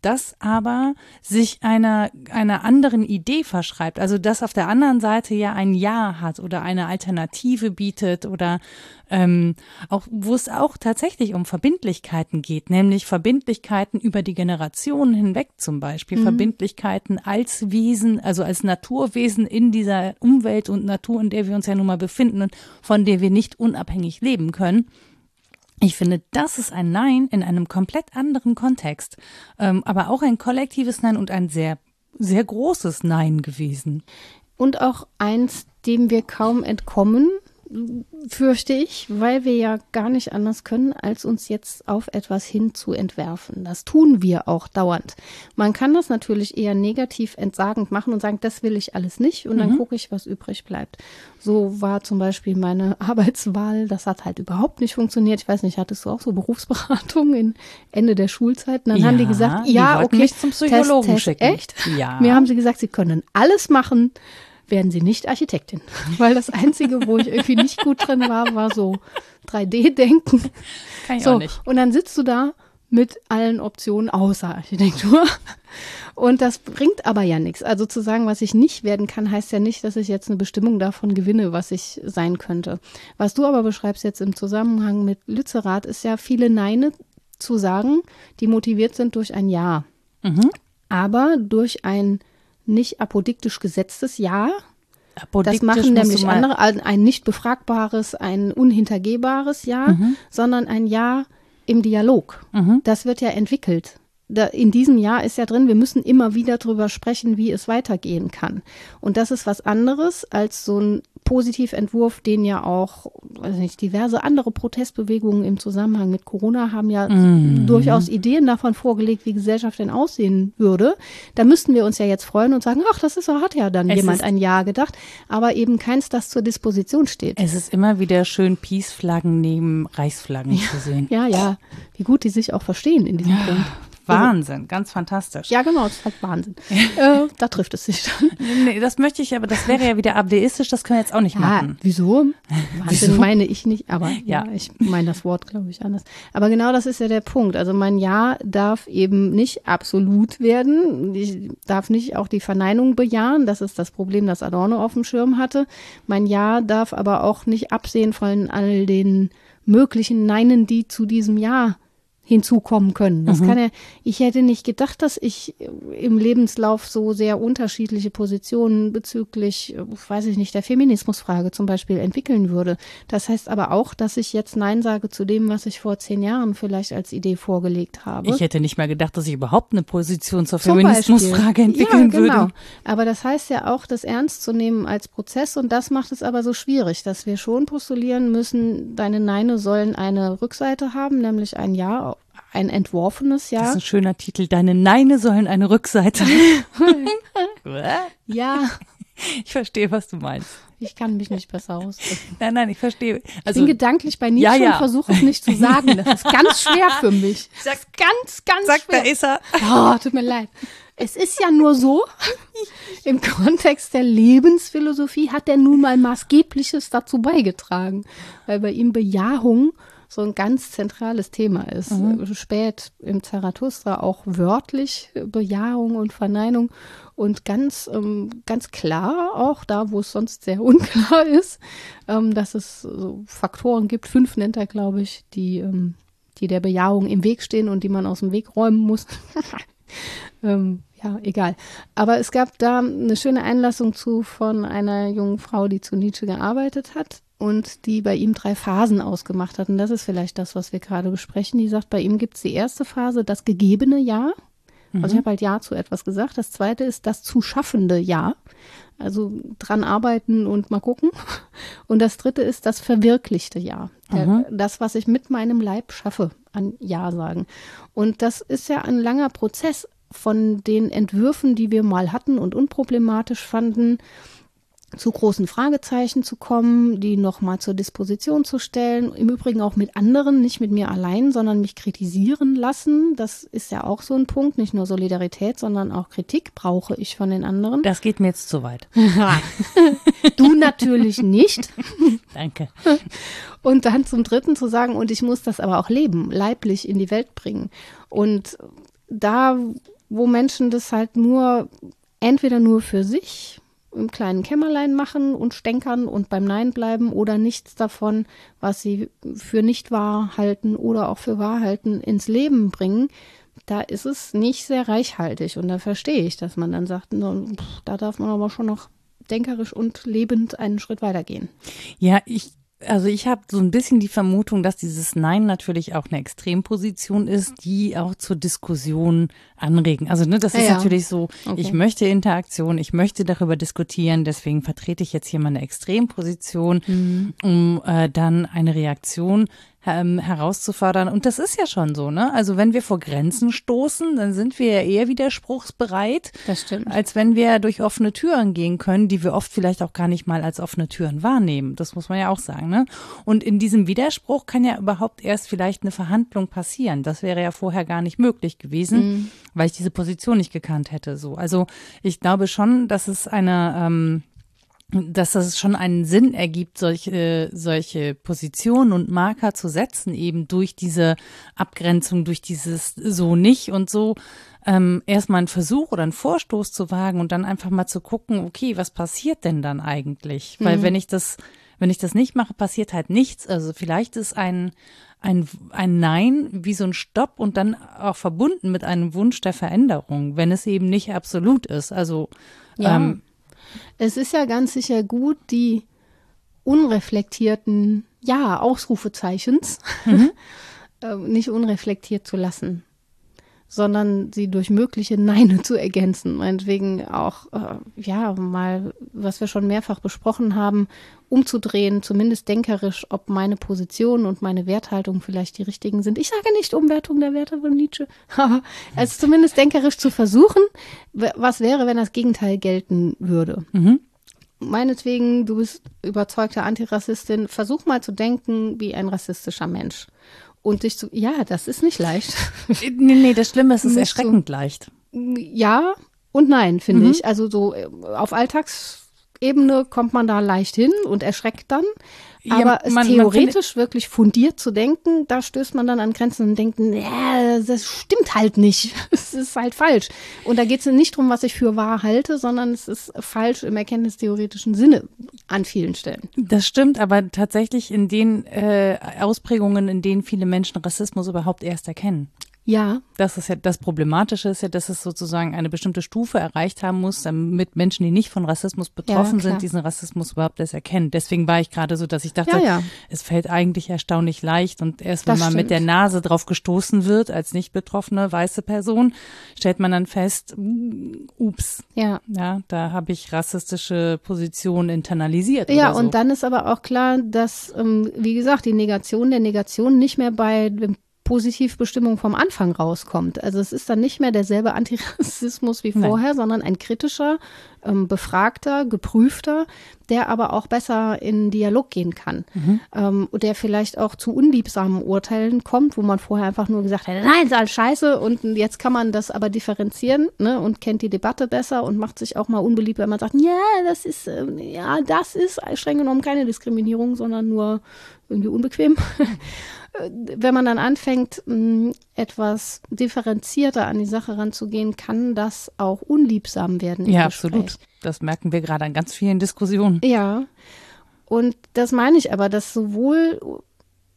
das aber sich einer, einer anderen Idee verschreibt. Also das auf der anderen Seite ja ein Ja hat oder eine Alternative bietet oder ähm, auch, wo es auch tatsächlich um Verbindlichkeiten geht, nämlich Verbindlichkeiten über die Generationen hinweg zum Beispiel, mhm. Verbindlichkeiten als Wesen, also als Naturwesen in dieser Umwelt und Natur, in der wir uns ja nun mal befinden und von der wir nicht unabhängig leben können. Ich finde, das ist ein Nein in einem komplett anderen Kontext, ähm, aber auch ein kollektives Nein und ein sehr, sehr großes Nein gewesen. Und auch eins, dem wir kaum entkommen, fürchte ich, weil wir ja gar nicht anders können, als uns jetzt auf etwas hin zu entwerfen. Das tun wir auch dauernd. Man kann das natürlich eher negativ entsagend machen und sagen, das will ich alles nicht und dann mhm. gucke ich, was übrig bleibt. So war zum Beispiel meine Arbeitswahl, das hat halt überhaupt nicht funktioniert. Ich weiß nicht, hattest du auch so Berufsberatung in Ende der Schulzeit? Und dann ja, haben die gesagt, ja, die okay, mich zum Psychologen Test, Test, schicken. Echt? Ja. Mir haben sie gesagt, sie können alles machen werden Sie nicht Architektin. Weil das Einzige, wo ich irgendwie nicht gut drin war, war so 3D-Denken. Kann ich so, auch nicht. Und dann sitzt du da mit allen Optionen außer Architektur. Und das bringt aber ja nichts. Also zu sagen, was ich nicht werden kann, heißt ja nicht, dass ich jetzt eine Bestimmung davon gewinne, was ich sein könnte. Was du aber beschreibst jetzt im Zusammenhang mit Lützerath, ist ja viele Neine zu sagen, die motiviert sind durch ein Ja. Mhm. Aber durch ein nicht apodiktisch gesetztes Ja. Apodiktisch das machen nämlich andere, ein nicht befragbares, ein unhintergehbares Ja, mhm. sondern ein Ja im Dialog. Mhm. Das wird ja entwickelt. In diesem Jahr ist ja drin, wir müssen immer wieder drüber sprechen, wie es weitergehen kann. Und das ist was anderes als so ein Positiventwurf, den ja auch, weiß nicht, diverse andere Protestbewegungen im Zusammenhang mit Corona haben ja mhm. durchaus Ideen davon vorgelegt, wie Gesellschaft denn aussehen würde. Da müssten wir uns ja jetzt freuen und sagen, ach, das ist, hat ja dann es jemand ein Ja gedacht, aber eben keins, das zur Disposition steht. Es ist immer wieder schön, Peace-Flaggen neben Reichsflaggen ja, zu sehen. Ja, ja, wie gut die sich auch verstehen in diesem ja. Punkt. Wahnsinn, ganz fantastisch. Ja, genau, das ist halt Wahnsinn. äh, da trifft es sich dann. Nee, das möchte ich, aber das wäre ja wieder abdeistisch, das können wir jetzt auch nicht ja, machen. Wieso? Wahnsinn wieso? meine ich nicht, aber ja, ja ich meine das Wort, glaube ich, anders. Aber genau das ist ja der Punkt. Also mein Ja darf eben nicht absolut werden. Ich darf nicht auch die Verneinung bejahen. Das ist das Problem, das Adorno auf dem Schirm hatte. Mein Ja darf aber auch nicht absehen von all den möglichen Neinen, die zu diesem Ja hinzukommen können. Das mhm. kann ja, ich hätte nicht gedacht, dass ich im Lebenslauf so sehr unterschiedliche Positionen bezüglich, weiß ich nicht, der Feminismusfrage zum Beispiel entwickeln würde. Das heißt aber auch, dass ich jetzt Nein sage zu dem, was ich vor zehn Jahren vielleicht als Idee vorgelegt habe. Ich hätte nicht mal gedacht, dass ich überhaupt eine Position zur zum Feminismusfrage entwickeln ja, genau. würde. Aber das heißt ja auch, das ernst zu nehmen als Prozess und das macht es aber so schwierig, dass wir schon postulieren müssen, deine Neine sollen eine Rückseite haben, nämlich ein Ja ein entworfenes Jahr. Das ist ein schöner Titel. Deine Neine sollen eine Rückseite. ja. Ich verstehe, was du meinst. Ich kann mich nicht besser ausdrücken. Nein, nein, ich verstehe. Also, ich bin gedanklich bei Nietzsche ja, ja. und versuche es nicht zu sagen. Das ist ganz schwer für mich. Sag, ganz, ganz sag, schwer. da ist er. Oh, tut mir leid. Es ist ja nur so, im Kontext der Lebensphilosophie hat er nun mal maßgebliches dazu beigetragen, weil bei ihm Bejahung so ein ganz zentrales Thema ist. Mhm. Spät im Zarathustra auch wörtlich Bejahung und Verneinung und ganz, ähm, ganz klar auch da, wo es sonst sehr unklar ist, ähm, dass es so Faktoren gibt, fünf nennt er, glaube ich, die, ähm, die der Bejahung im Weg stehen und die man aus dem Weg räumen muss. ähm, ja, egal. Aber es gab da eine schöne Einlassung zu von einer jungen Frau, die zu Nietzsche gearbeitet hat und die bei ihm drei Phasen ausgemacht hat. Und das ist vielleicht das, was wir gerade besprechen. Die sagt, bei ihm gibt es die erste Phase, das gegebene Ja. Also ich mhm. habe halt Ja zu etwas gesagt. Das zweite ist das zu schaffende Ja. Also dran arbeiten und mal gucken. Und das dritte ist das verwirklichte Ja. Mhm. das, was ich mit meinem Leib schaffe, an Ja sagen. Und das ist ja ein langer Prozess von den Entwürfen, die wir mal hatten und unproblematisch fanden, zu großen Fragezeichen zu kommen, die nochmal zur Disposition zu stellen. Im Übrigen auch mit anderen, nicht mit mir allein, sondern mich kritisieren lassen. Das ist ja auch so ein Punkt. Nicht nur Solidarität, sondern auch Kritik brauche ich von den anderen. Das geht mir jetzt zu weit. du natürlich nicht. Danke. Und dann zum Dritten zu sagen, und ich muss das aber auch leben, leiblich in die Welt bringen. Und da, wo Menschen das halt nur entweder nur für sich im kleinen Kämmerlein machen und stänkern und beim Nein bleiben oder nichts davon, was sie für nicht wahr halten oder auch für wahr halten, ins Leben bringen, da ist es nicht sehr reichhaltig. Und da verstehe ich, dass man dann sagt, da darf man aber schon noch denkerisch und lebend einen Schritt weitergehen. Ja, ich also ich habe so ein bisschen die Vermutung, dass dieses Nein natürlich auch eine Extremposition ist, die auch zur Diskussion anregen. Also ne, das ist ja, natürlich so, okay. ich möchte Interaktion, ich möchte darüber diskutieren, deswegen vertrete ich jetzt hier mal eine Extremposition, mhm. um äh, dann eine Reaktion ähm, herauszufordern. Und das ist ja schon so, ne? Also wenn wir vor Grenzen stoßen, dann sind wir ja eher widerspruchsbereit, das stimmt. als wenn wir durch offene Türen gehen können, die wir oft vielleicht auch gar nicht mal als offene Türen wahrnehmen. Das muss man ja auch sagen, ne? Und in diesem Widerspruch kann ja überhaupt erst vielleicht eine Verhandlung passieren. Das wäre ja vorher gar nicht möglich gewesen, mhm. weil ich diese Position nicht gekannt hätte. So, also ich glaube schon, dass es eine ähm, dass das schon einen Sinn ergibt, solche, solche Positionen und Marker zu setzen, eben durch diese Abgrenzung, durch dieses so nicht und so ähm, erstmal einen Versuch oder einen Vorstoß zu wagen und dann einfach mal zu gucken, okay, was passiert denn dann eigentlich? Mhm. Weil wenn ich das, wenn ich das nicht mache, passiert halt nichts. Also vielleicht ist ein, ein, ein Nein wie so ein Stopp und dann auch verbunden mit einem Wunsch der Veränderung, wenn es eben nicht absolut ist. Also ja. ähm, es ist ja ganz sicher gut, die unreflektierten Ja, Ausrufezeichens mhm. äh, nicht unreflektiert zu lassen, sondern sie durch mögliche Neine zu ergänzen. Meinetwegen auch, äh, ja, mal, was wir schon mehrfach besprochen haben, umzudrehen, zumindest denkerisch, ob meine Position und meine Werthaltung vielleicht die richtigen sind. Ich sage nicht Umwertung der Werte von Nietzsche, aber es zumindest denkerisch zu versuchen, was wäre, wenn das Gegenteil gelten würde. Mhm meinetwegen, du bist überzeugte Antirassistin, versuch mal zu denken wie ein rassistischer Mensch und dich zu, ja, das ist nicht leicht. nee, nee, das Schlimme ist, es ist erschreckend so, leicht. Ja und nein, finde mhm. ich. Also so äh, auf Alltagsebene kommt man da leicht hin und erschreckt dann. Aber ja, man, theoretisch man wirklich fundiert zu denken, da stößt man dann an Grenzen und denkt, ja, das stimmt halt nicht. Es ist halt falsch. Und da geht es nicht darum, was ich für wahr halte, sondern es ist falsch im erkenntnistheoretischen Sinne an vielen Stellen. Das stimmt, aber tatsächlich in den äh, Ausprägungen, in denen viele Menschen Rassismus überhaupt erst erkennen. Ja. Das ist ja das Problematische ist ja, dass es sozusagen eine bestimmte Stufe erreicht haben muss, damit Menschen, die nicht von Rassismus betroffen ja, sind, diesen Rassismus überhaupt erst erkennen. Deswegen war ich gerade so, dass ich dachte, ja, ja. es fällt eigentlich erstaunlich leicht und erst wenn das man stimmt. mit der Nase drauf gestoßen wird als nicht betroffene weiße Person, stellt man dann fest, mm, ups, ja, ja, da habe ich rassistische Positionen internalisiert. Ja, so. und dann ist aber auch klar, dass, ähm, wie gesagt, die Negation der Negation nicht mehr bei dem Positivbestimmung vom Anfang rauskommt. Also es ist dann nicht mehr derselbe Antirassismus wie vorher, Nein. sondern ein kritischer, ähm, befragter, geprüfter, der aber auch besser in Dialog gehen kann. Mhm. Ähm, der vielleicht auch zu unliebsamen Urteilen kommt, wo man vorher einfach nur gesagt hätte, nein, ist alles scheiße und jetzt kann man das aber differenzieren ne, und kennt die Debatte besser und macht sich auch mal unbeliebt, wenn man sagt, ja, das ist, äh, ja, das ist streng genommen keine Diskriminierung, sondern nur irgendwie unbequem. Wenn man dann anfängt, mm, etwas differenzierter an die Sache ranzugehen, kann das auch unliebsam werden. Ja, absolut. Das merken wir gerade an ganz vielen Diskussionen. Ja. Und das meine ich aber, dass sowohl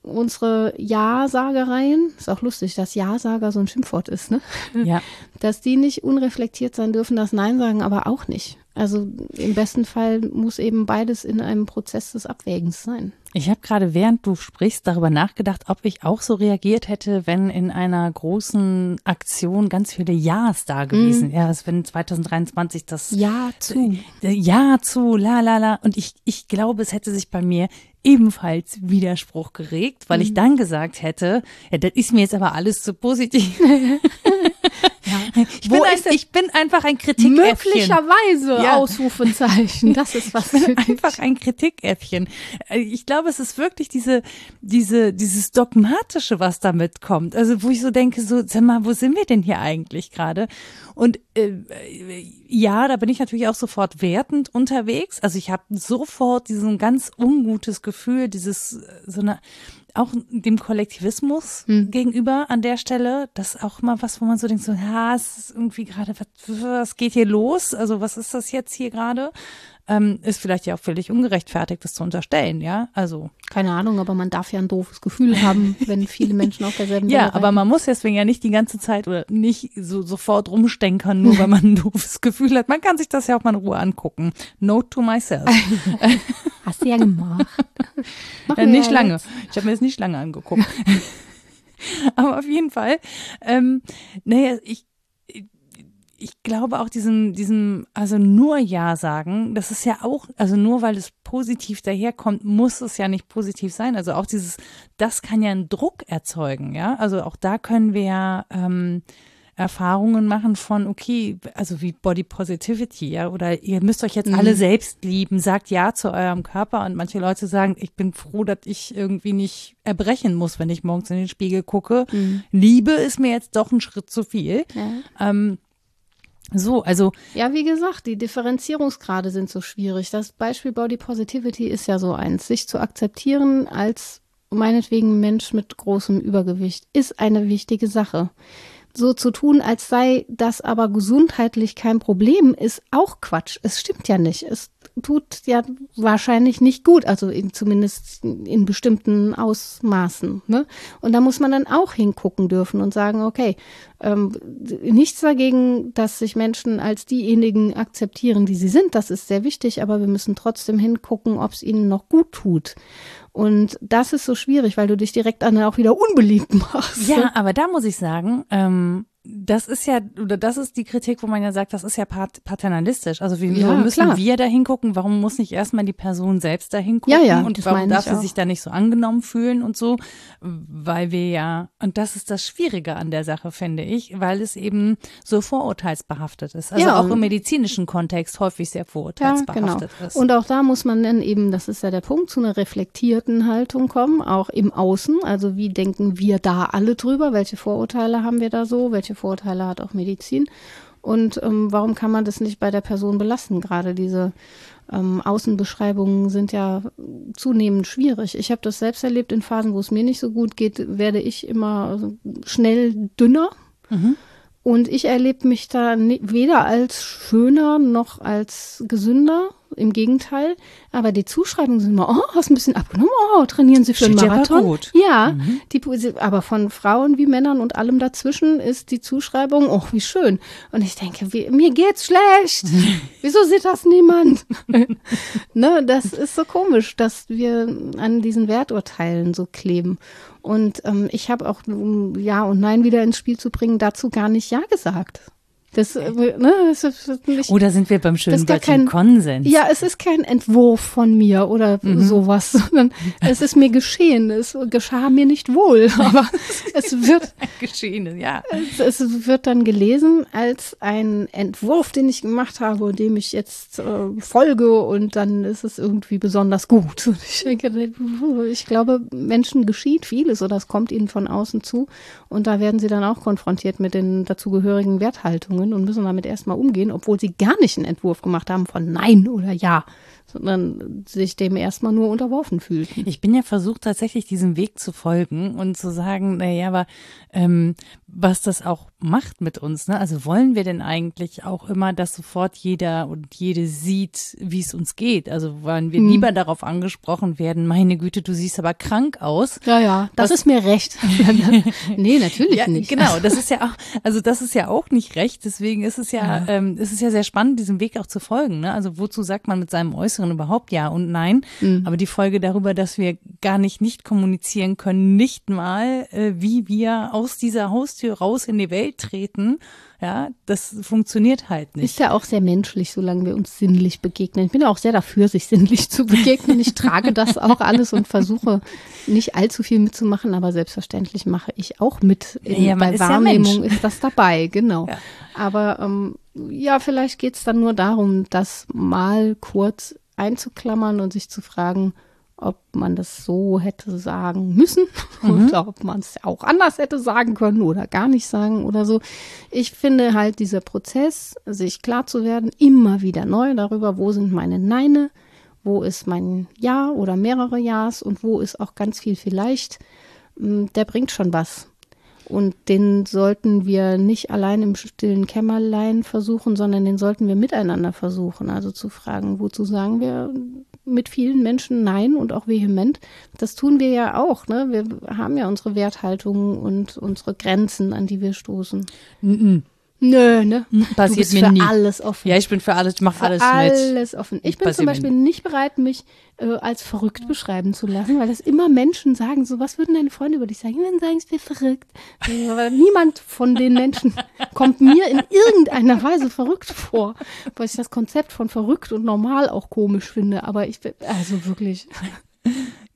unsere Ja-Sagereien, ist auch lustig, dass Ja-Sager so ein Schimpfwort ist, ne? Ja. Dass die nicht unreflektiert sein dürfen, das Nein sagen aber auch nicht. Also im besten Fall muss eben beides in einem Prozess des Abwägens sein. Ich habe gerade, während du sprichst, darüber nachgedacht, ob ich auch so reagiert hätte, wenn in einer großen Aktion ganz viele Ja's da gewesen. Mm. Ja, es wenn 2023 das Ja zu. Ja zu, la la la. Und ich, ich glaube, es hätte sich bei mir ebenfalls Widerspruch geregt, weil mm. ich mhm. dann gesagt hätte, ja, das ist mir jetzt aber alles zu positiv. Ja. Ich, bin ein, ich bin einfach ein Kritikäffchen. Möglicherweise ja. Ausrufezeichen. Das ist was. Ich bin einfach ein Kritikäffchen. Äh, ich glaube, es ist wirklich diese, diese, dieses Dogmatische, was damit kommt. Also, wo ich so denke, so, sag mal, wo sind wir denn hier eigentlich gerade? Und äh, ja, da bin ich natürlich auch sofort wertend unterwegs. Also ich habe sofort diesen ganz ungutes Gefühl, dieses so eine auch dem Kollektivismus hm. gegenüber an der Stelle. Das ist auch mal was, wo man so denkt, so, ja, es ist irgendwie gerade, was, was geht hier los? Also was ist das jetzt hier gerade? Ähm, ist vielleicht ja auch völlig ungerechtfertigt, das zu unterstellen, ja. Also. Keine Ahnung, aber man darf ja ein doofes Gefühl haben, wenn viele Menschen auf derselben Ja, aber man muss deswegen ja nicht die ganze Zeit oder nicht so sofort rumstenkern, nur weil man ein doofes Gefühl hat. Man kann sich das ja auch mal in Ruhe angucken. Note to myself. Hast du ja gemacht. Ja, nicht lange. Jetzt. Ich habe mir das nicht lange angeguckt. aber auf jeden Fall, ähm, naja, ich ich glaube auch diesen, diesen, also nur Ja sagen, das ist ja auch, also nur weil es positiv daherkommt, muss es ja nicht positiv sein. Also auch dieses, das kann ja einen Druck erzeugen, ja. Also auch da können wir ja ähm, Erfahrungen machen von, okay, also wie Body Positivity, ja, oder ihr müsst euch jetzt mhm. alle selbst lieben, sagt Ja zu eurem Körper und manche Leute sagen, ich bin froh, dass ich irgendwie nicht erbrechen muss, wenn ich morgens in den Spiegel gucke. Mhm. Liebe ist mir jetzt doch ein Schritt zu viel. Ja. Ähm, so, also. Ja, wie gesagt, die Differenzierungsgrade sind so schwierig. Das Beispiel Body Positivity ist ja so eins. Sich zu akzeptieren als meinetwegen Mensch mit großem Übergewicht ist eine wichtige Sache. So zu tun, als sei das aber gesundheitlich kein Problem, ist auch Quatsch. Es stimmt ja nicht. Es tut ja wahrscheinlich nicht gut, also in, zumindest in bestimmten Ausmaßen. Ne? Und da muss man dann auch hingucken dürfen und sagen, okay, ähm, nichts dagegen, dass sich Menschen als diejenigen akzeptieren, die sie sind. Das ist sehr wichtig, aber wir müssen trotzdem hingucken, ob es ihnen noch gut tut. Und das ist so schwierig, weil du dich direkt dann auch wieder unbeliebt machst. Ja, aber da muss ich sagen, ähm, das ist ja, oder das ist die Kritik, wo man ja sagt, das ist ja pat paternalistisch. Also wieso Ja, müssen klar. wir da hingucken? Warum muss nicht erstmal die Person selbst da hingucken? Ja, ja, und warum darf sie auch. sich da nicht so angenommen fühlen und so? Weil wir ja, und das ist das Schwierige an der Sache, finde ich, weil es eben so vorurteilsbehaftet ist. Also Ja, auch im medizinischen Kontext häufig sehr Ja, genau. vorurteilsbehaftet ist. Und auch da muss man dann eben, das ist ja der Punkt, zu einer reflektierten Haltung kommen, auch im Außen. Also wie denken wir da alle drüber? Welche Vorurteile haben wir da so? Welche Vorurteile hat auch Medizin? Und ähm, warum kann man das nicht bei der Person belassen? Gerade diese ähm, Außenbeschreibungen sind ja zunehmend schwierig. Ich habe das selbst erlebt in Phasen, wo es mir nicht so gut geht, werde ich immer schnell dünner. Und ich erlebe mich da weder als schöner noch als gesünder. Im Gegenteil. Aber die Zuschreibungen sind immer, oh, hast ein bisschen abgenommen, oh, trainieren Sie für einen Marathon. gut. Ja, die, aber von Frauen wie Männern und allem dazwischen ist die Zuschreibung, oh, wie schön. Und ich denke, wie, mir geht's schlecht. Wieso sieht das niemand? ne, das ist so komisch, dass wir an diesen Werturteilen so kleben. Und ähm, ich habe auch, um Ja und Nein wieder ins Spiel zu bringen, dazu gar nicht Ja gesagt. Das, äh, ne, das ist nicht, Oder sind wir beim das schönen Wörtchen kein- Konsens? ja, es ist kein Entwurf von mir oder Mhm. sowas, sondern es ist mir geschehen. Es geschah mir nicht wohl, aber es wird, Geschehen, ja. es, es wird dann gelesen als ein Entwurf, den ich gemacht habe und dem ich jetzt äh, folge und dann ist es irgendwie besonders gut. Und ich denke, ich glaube, Menschen geschieht vieles oder es kommt ihnen von außen zu und da werden sie dann auch konfrontiert mit den dazugehörigen Werthaltungen und müssen damit erstmal umgehen, obwohl sie gar nicht einen Entwurf gemacht haben von Nein oder Ja, sondern sich dem erstmal nur unterworfen fühlten. Ich bin ja versucht, tatsächlich diesem Weg zu folgen und zu sagen, naja, aber ähm, was das auch macht mit uns, ne? Also wollen wir denn eigentlich auch immer, dass sofort jeder und jede sieht, wie es uns geht? Also wollen Hm. wir lieber darauf angesprochen werden, meine Güte, du siehst aber krank aus. Ja, ja, das Was- ist mir recht. nee, natürlich Ja, nicht. genau, das ist ja auch, also das ist ja auch nicht recht, deswegen ist es ja, ähm, ist es ja sehr spannend, diesem Weg auch zu folgen. Ne? Also wozu sagt man mit seinem Äußeren überhaupt ja und nein? Mhm. Aber die Folge darüber, dass wir gar nicht nicht kommunizieren können, nicht mal, äh, wie wir aus dieser Haustür raus in die Welt treten, ja, das funktioniert halt nicht. Ist ja auch sehr menschlich, solange wir uns sinnlich begegnen. Ich bin ja auch sehr dafür, sich sinnlich zu begegnen. Ich trage das auch alles und versuche nicht allzu viel mitzumachen, aber selbstverständlich mache ich auch mit. In, Ja, bei ist ja Wahrnehmung Mensch. ist das dabei, genau. Ja. Aber ähm, ja, vielleicht geht es dann nur darum, das mal kurz einzuklammern und sich zu fragen, ob man das so hätte sagen müssen oder ob man es auch anders hätte sagen können oder gar nicht sagen oder so. Ich finde halt dieser Prozess, sich klar zu werden, immer wieder neu darüber, wo sind meine Neine, wo ist mein Ja oder mehrere Ja's und wo ist auch ganz viel vielleicht, mm, der bringt schon was. Und den sollten wir nicht allein im stillen Kämmerlein versuchen, sondern den sollten wir miteinander versuchen. Also zu fragen, wozu sagen wir mit vielen Menschen Nein und auch vehement. Das tun wir ja auch. Ne? Wir haben ja unsere Werthaltungen und unsere Grenzen, an die wir stoßen. Nö, ne? du Passiert bist mir für nie. alles offen. Ja, ich bin für alles, ich mache Für alles mit. alles offen. Ich bin Passiert zum mir Beispiel nicht bereit, mich äh, als verrückt beschreiben zu lassen, weil das immer Menschen sagen, so was würden deine Freunde über dich sagen? Dann sagen sie, verrückt. Aber niemand von den Menschen kommt mir in irgendeiner Weise verrückt vor, weil ich das Konzept von verrückt und normal auch komisch finde. Aber ich bin, also wirklich.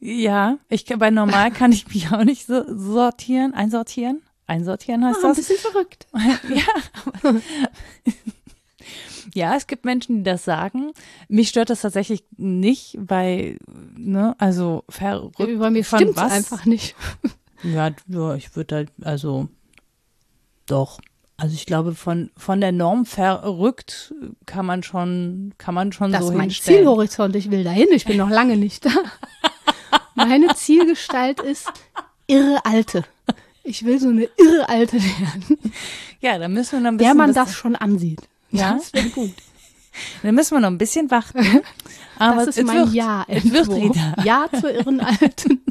Ja, ich bei normal kann ich mich auch nicht so sortieren, einsortieren. Einsortieren heißt Ah, ein das. bisschen verrückt. Ja, es gibt Menschen, die das sagen. Mich stört das tatsächlich nicht, weil, ne, also verrückt. Bei mir von stimmt was? einfach nicht. Ja, ja ich würde halt, also doch. Also ich glaube, von, von der Norm verrückt kann man schon, kann man schon Das so ist mein hinstellen. Zielhorizont. Ich will dahin. Ich bin noch lange nicht da. Meine Zielgestalt ist irre Alte. Ich will so eine irre Alte werden, Ja, da müssen wir noch ein bisschen. der man das, das schon ansieht. Ja? Das wäre gut. Da müssen wir noch ein bisschen warten. Aber Das ist mein wird, Ja. Es wird. Rita. Ja zur irren Alten.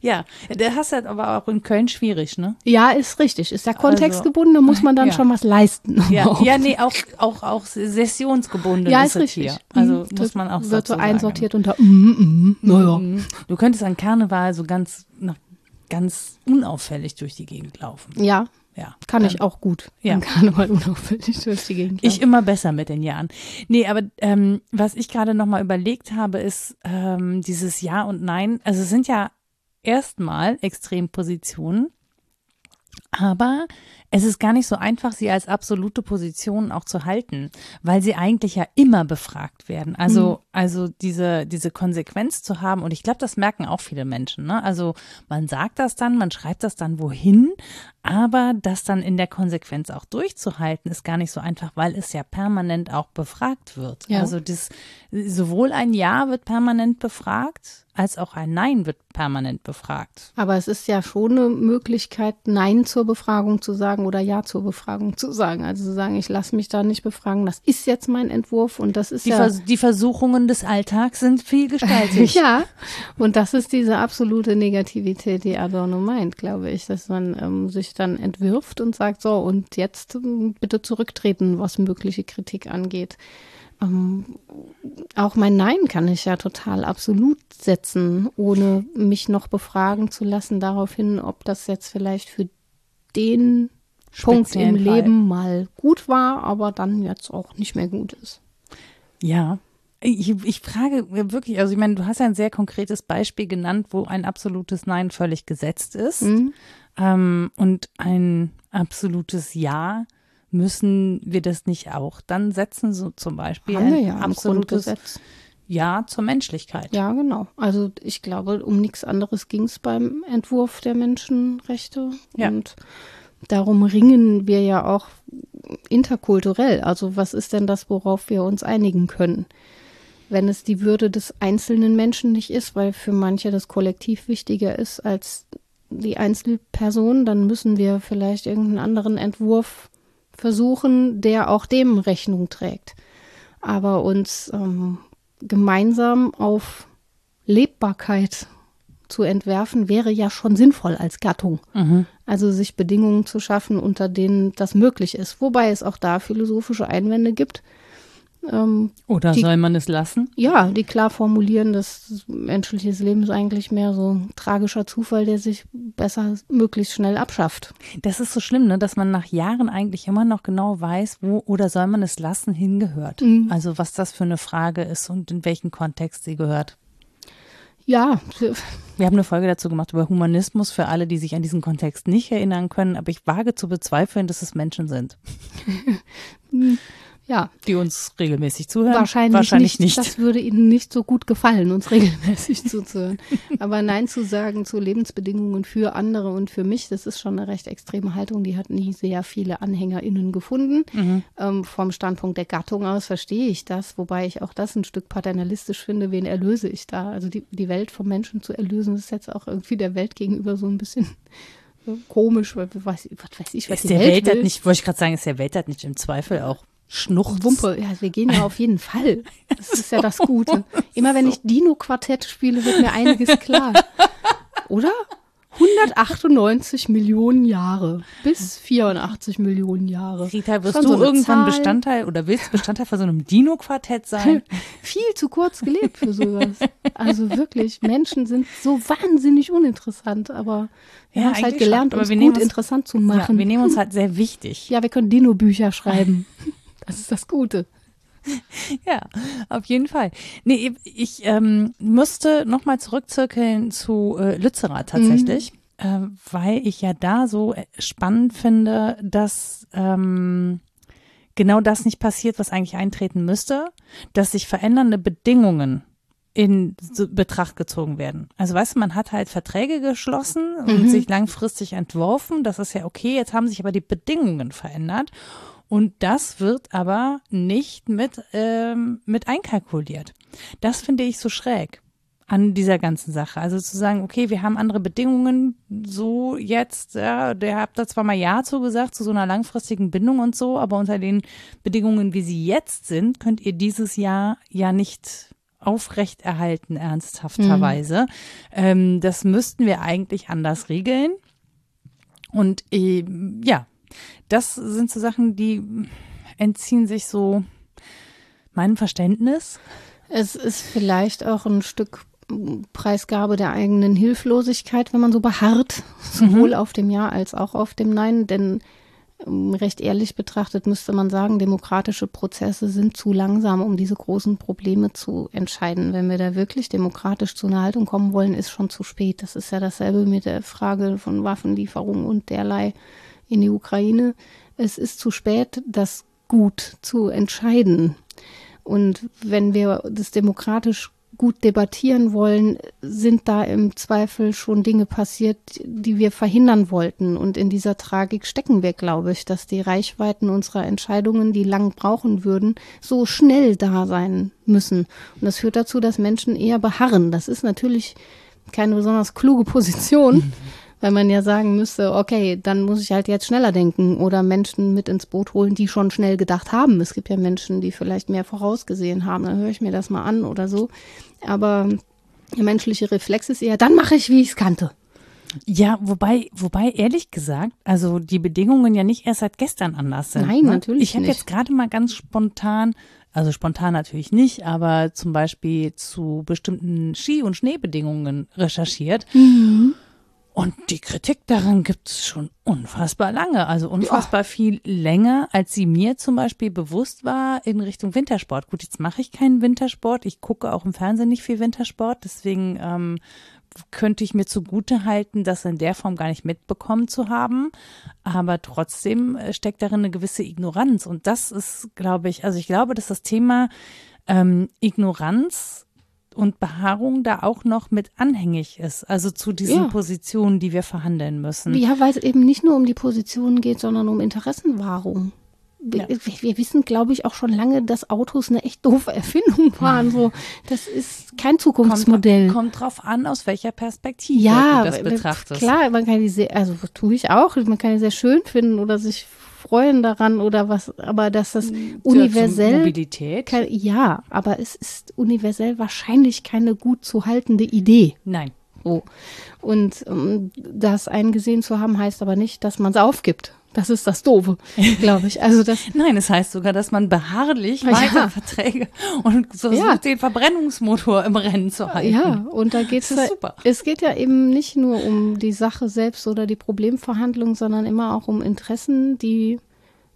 Ja, der hast halt aber auch in Köln schwierig, ne? Ja, ist richtig. Ist ja kontextgebunden, da muss man dann ja. schon was leisten. Ja, ja nee, auch, auch, auch sessionsgebunden Ja, ist ist richtig. hier. Also Mhm. muss man auch Wird so einsortiert unter, mm, mm, sagen. naja. Mhm. Du könntest an Karneval so ganz, noch ganz unauffällig durch die Gegend laufen. Ja, Ja. kann dann- ich auch gut. Ja. Karneval unauffällig durch die Gegend. Ich immer besser mit den Jahren. Nee, aber ähm, was ich gerade nochmal überlegt habe, ist ähm, dieses Ja und Nein. Also es sind ja erstmal Extrempositionen, aber es ist gar nicht so einfach, sie als absolute Position auch zu halten, weil sie eigentlich ja immer befragt werden. Also, also diese, diese Konsequenz zu haben, und ich glaube, das merken auch viele Menschen. Ne? Also man sagt das dann, man schreibt das dann wohin, aber das dann in der Konsequenz auch durchzuhalten, ist gar nicht so einfach, weil es ja permanent auch befragt wird. Ja. Also das, sowohl ein Ja wird permanent befragt, als auch ein Nein wird permanent befragt. Aber es ist ja schon eine Möglichkeit, Nein zur Befragung zu sagen oder Ja zur Befragung zu sagen. Also zu sagen, ich lasse mich da nicht befragen, das ist jetzt mein Entwurf und das ist Die, ja. Vers die Versuchungen des Alltags sind vielgestaltig. Ja, und das ist diese absolute Negativität, die Adorno meint, glaube ich, dass man ähm, sich dann entwirft und sagt, so, und jetzt ähm, bitte zurücktreten, was mögliche Kritik angeht. Ähm, auch mein Nein kann ich ja total absolut setzen, ohne mich noch befragen zu lassen daraufhin, ob das jetzt vielleicht für den Punkt im. Leben mal gut war, aber dann jetzt auch nicht mehr gut ist. Ja. Ich, ich frage wirklich, also ich meine, du hast ja ein sehr konkretes Beispiel genannt, wo ein absolutes Nein völlig gesetzt ist. Mhm. Ähm, und ein absolutes Ja müssen wir das nicht auch dann setzen, so zum Beispiel Haben wir ja absolutes Grundgesetz. Ja zur Menschlichkeit. Ja, genau. Also ich glaube, um nichts anderes ging es beim Entwurf der Menschenrechte. Ja. Und darum ringen wir ja auch interkulturell. Also was ist denn das, worauf wir uns einigen können? Wenn es die Würde des einzelnen Menschen nicht ist, weil für manche das Kollektiv wichtiger ist als die Einzelperson, dann müssen wir vielleicht irgendeinen anderen Entwurf versuchen, der auch dem Rechnung trägt. Aber uns ähm, gemeinsam auf Lebbarkeit zu entwerfen, wäre ja schon sinnvoll als Gattung. Mhm. Also sich Bedingungen zu schaffen, unter denen das möglich ist. Wobei es auch da philosophische Einwände gibt. Ähm, Oder Die- soll man es lassen? ja, die klar formulieren, dass menschliches Leben ist eigentlich mehr so ein tragischer Zufall, der sich besser möglichst schnell abschafft. Das ist so schlimm, ne, dass man nach Jahren eigentlich immer noch genau weiß, wo oder soll man es lassen hingehört. Mhm. Also was das für eine Frage ist und in welchen Kontext sie gehört. Ja, Wir haben eine Folge dazu gemacht über Humanismus für alle, die sich an diesen Kontext nicht erinnern können, aber ich wage zu bezweifeln, dass es Menschen sind, ja, die uns regelmäßig zuhören. Wahrscheinlich, Wahrscheinlich nicht. nicht. Das würde ihnen nicht so gut gefallen, uns regelmäßig zuzuhören. Aber Nein zu sagen zu Lebensbedingungen für andere und für mich, das ist schon eine recht extreme Haltung. Die hat nie sehr viele AnhängerInnen gefunden. Mhm. Ähm, vom Standpunkt der Gattung aus verstehe ich das, wobei ich auch das ein Stück paternalistisch finde. Wen erlöse ich da? Also die, die Welt vom Menschen zu erlösen, ist jetzt auch irgendwie der Welt gegenüber so ein bisschen äh, komisch, weil was, was weiß ich, was Ist der Welt Welt will. nicht, wollte ich gerade sagen, ist der Welt nicht im Zweifel auch Schnuchz. Wumpe, ja, wir gehen ja auf jeden Fall. Das ist ja das Gute. Immer wenn ich Dino-Quartett spiele, wird mir einiges klar. Oder? 198 Millionen Jahre bis 84 Millionen Jahre. Rita, wirst du so irgendwann Zahl. Bestandteil oder willst Bestandteil von so einem Dino-Quartett sein? Viel zu kurz gelebt für sowas. Also wirklich, Menschen sind so wahnsinnig uninteressant, aber wir Ja, haben es halt gelernt, schon. Uns wir gut uns- interessant zu Ja, machen. wir nehmen uns halt sehr wichtig. ja, wir können Dino-Bücher schreiben. Das ist das Gute. Ja, auf jeden Fall. Nee, ich ähm, müsste nochmal zurückzirkeln zu äh, Lützerath tatsächlich, äh, weil ich ja da so äh, spannend finde, dass ähm, genau das nicht passiert, was eigentlich eintreten müsste, dass sich verändernde Bedingungen in Betracht gezogen werden. Also weißt du, man hat halt Verträge geschlossen und sich langfristig entworfen. Das ist ja okay. Jetzt haben sich aber die Bedingungen verändert. Und das wird aber nicht mit, ähm, mit einkalkuliert. Das finde ich so schräg an dieser ganzen Sache. Also zu sagen, okay, wir haben andere Bedingungen, so jetzt, ja, der habt da zwar mal Ja zugesagt zu so einer langfristigen Bindung und so, aber unter den Bedingungen, wie sie jetzt sind, könnt ihr dieses Jahr ja nicht aufrechterhalten, ernsthafterweise. Ähm, das müssten wir eigentlich anders regeln. Und äh, ja, das sind so Sachen, die entziehen sich so meinem Verständnis. Es ist vielleicht auch ein Stück Preisgabe der eigenen Hilflosigkeit, wenn man so beharrt, sowohl mhm. auf dem Ja als auch auf dem Nein. Denn ähm, recht ehrlich betrachtet müsste man sagen, demokratische Prozesse sind zu langsam, um diese großen Probleme zu entscheiden. Wenn wir da wirklich demokratisch zu einer Haltung kommen wollen, ist schon zu spät. Das ist ja dasselbe mit der Frage von Waffenlieferungen und derlei in die Ukraine. Es ist zu spät, das gut zu entscheiden. Und wenn wir das demokratisch gut debattieren wollen, sind da im Zweifel schon Dinge passiert, die wir verhindern wollten. Und in dieser Tragik stecken wir, glaube ich, dass die Reichweiten unserer Entscheidungen, die lang brauchen würden, so schnell da sein müssen. Und das führt dazu, dass Menschen eher beharren. Das ist natürlich keine besonders kluge Position. weil man ja sagen müsste, okay, dann muss ich halt jetzt schneller denken oder Menschen mit ins Boot holen, die schon schnell gedacht haben. Es gibt ja Menschen, die vielleicht mehr vorausgesehen haben, dann höre ich mir das mal an oder so. Aber der menschliche Reflex ist eher, dann mache ich, wie ich es kannte. Ja, wobei, wobei ehrlich gesagt, also die Bedingungen ja nicht erst seit gestern anders sind. Nein, ne? natürlich ich nicht. Ich habe jetzt gerade mal ganz spontan, also spontan natürlich nicht, aber zum Beispiel zu bestimmten Ski- und Schneebedingungen recherchiert. Mhm. Und die Kritik daran gibt es schon unfassbar lange, also unfassbar ja. viel länger, als sie mir zum Beispiel bewusst war in Richtung Wintersport. Gut, jetzt mache ich keinen Wintersport, ich gucke auch im Fernsehen nicht viel Wintersport, deswegen ähm, könnte ich mir zugute halten, das in der Form gar nicht mitbekommen zu haben. Aber trotzdem äh, steckt darin eine gewisse Ignoranz. Und das ist, glaube ich, also ich glaube, dass das Thema ähm, Ignoranz und Beharrung da auch noch mit anhängig ist, also zu diesen ja. Positionen, die wir verhandeln müssen. Ja, weil es eben nicht nur um die Positionen geht, sondern um Interessenwahrung. Ja. Wir, wir, wissen, glaube ich, auch schon lange, dass Autos eine echt doofe Erfindung waren. So, das ist kein Zukunftsmodell. Kommt, kommt drauf an, aus welcher Perspektive ja, du das betrachtest. Klar, man kann die sehr, also tue ich auch, man kann die sehr schön finden oder sich freuen daran oder was, aber dass das hm, universell. Mobilität? Kein, ja, aber es ist universell wahrscheinlich keine gut zu haltende Idee. Nein. So. Und um, ähm, das eingesehen zu haben, heißt aber nicht, dass man es aufgibt. Das ist das Doofe, glaube ich. Also das Nein, es heißt sogar, dass man beharrlich ja. weiter Verträge und so ja. den Verbrennungsmotor im Rennen zu halten. Ja, und da geht es. Es geht ja eben nicht nur um die Sache selbst oder die Problemverhandlung, sondern immer auch um Interessen, die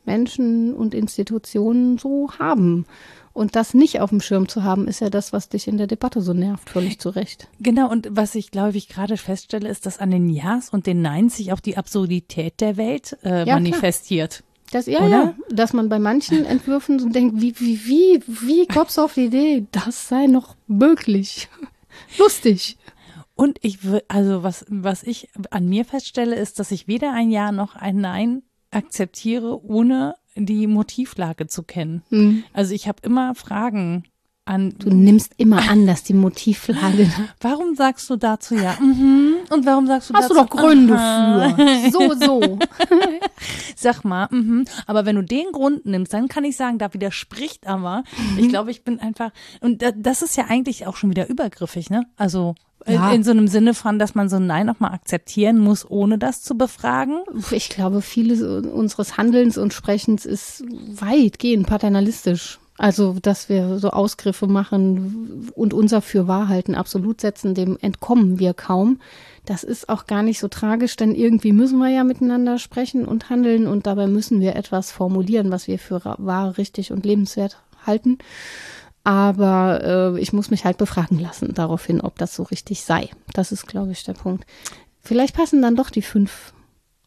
Menschen und Institutionen so haben. Und das nicht auf dem Schirm zu haben, ist ja das, was dich in der Debatte so nervt, völlig zu Recht. Genau, und was ich, glaube ich, gerade feststelle, ist, dass an den Ja's und den Neins sich auch die Absurdität der Welt äh, ja, manifestiert. Das, ja, Oder? ja, dass man bei manchen Entwürfen so denkt, wie, wie, wie, wie kommst du auf die Idee, das sei noch möglich. Lustig. Und ich also was, was ich an mir feststelle, ist, dass ich weder ein Ja noch ein Nein akzeptiere, ohne die Motivlage zu kennen. Mhm. Also ich habe immer Fragen an. Du nimmst immer an, dass die Motivlage. warum sagst du dazu ja? Mhm. Und warum sagst du Hast dazu? Hast du doch Gründe aha. für. So, so. Sag mal, mhm. aber wenn du den Grund nimmst, dann kann ich sagen, da widerspricht aber. Mhm. Ich glaube, ich bin einfach, und das ist ja eigentlich auch schon wieder übergriffig, ne? Also ja. In so einem Sinne von, dass man so ein Nein auch mal akzeptieren muss, ohne das zu befragen? Ich glaube, vieles unseres Handelns und Sprechens ist weitgehend paternalistisch. Also, dass wir so Ausgriffe machen und unser Fürwahrhalten absolut setzen, dem entkommen wir kaum. Das ist auch gar nicht so tragisch, denn irgendwie müssen wir ja miteinander sprechen und handeln und dabei müssen wir etwas formulieren, was wir für wahr, richtig und lebenswert halten. Aber äh, ich muss mich halt befragen lassen daraufhin, ob das so richtig sei. Das ist, glaube ich, der Punkt. Vielleicht passen dann doch die fünf,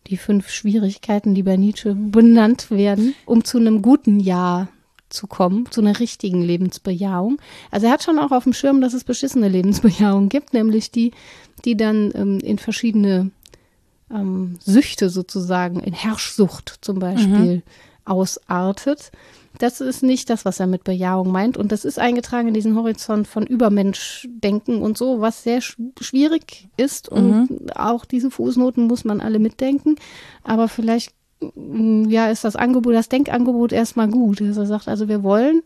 die fünf Schwierigkeiten, die bei Nietzsche benannt werden, um zu einem guten Jahr zu kommen, zu einer richtigen Lebensbejahung. Also er hat schon auch auf dem Schirm, dass es beschissene Lebensbejahung gibt, nämlich die, die dann ähm, in verschiedene ähm, Süchte sozusagen, in Herrschsucht zum Beispiel mhm. ausartet. Das ist nicht das, was er mit Bejahung meint. Und das ist eingetragen in diesen Horizont von Übermenschdenken und so, was sehr sch schwierig ist. Und mhm. auch diese Fußnoten muss man alle mitdenken. Aber vielleicht, ja, ist das Angebot, das Denkangebot erstmal gut. Dass er sagt, also wir wollen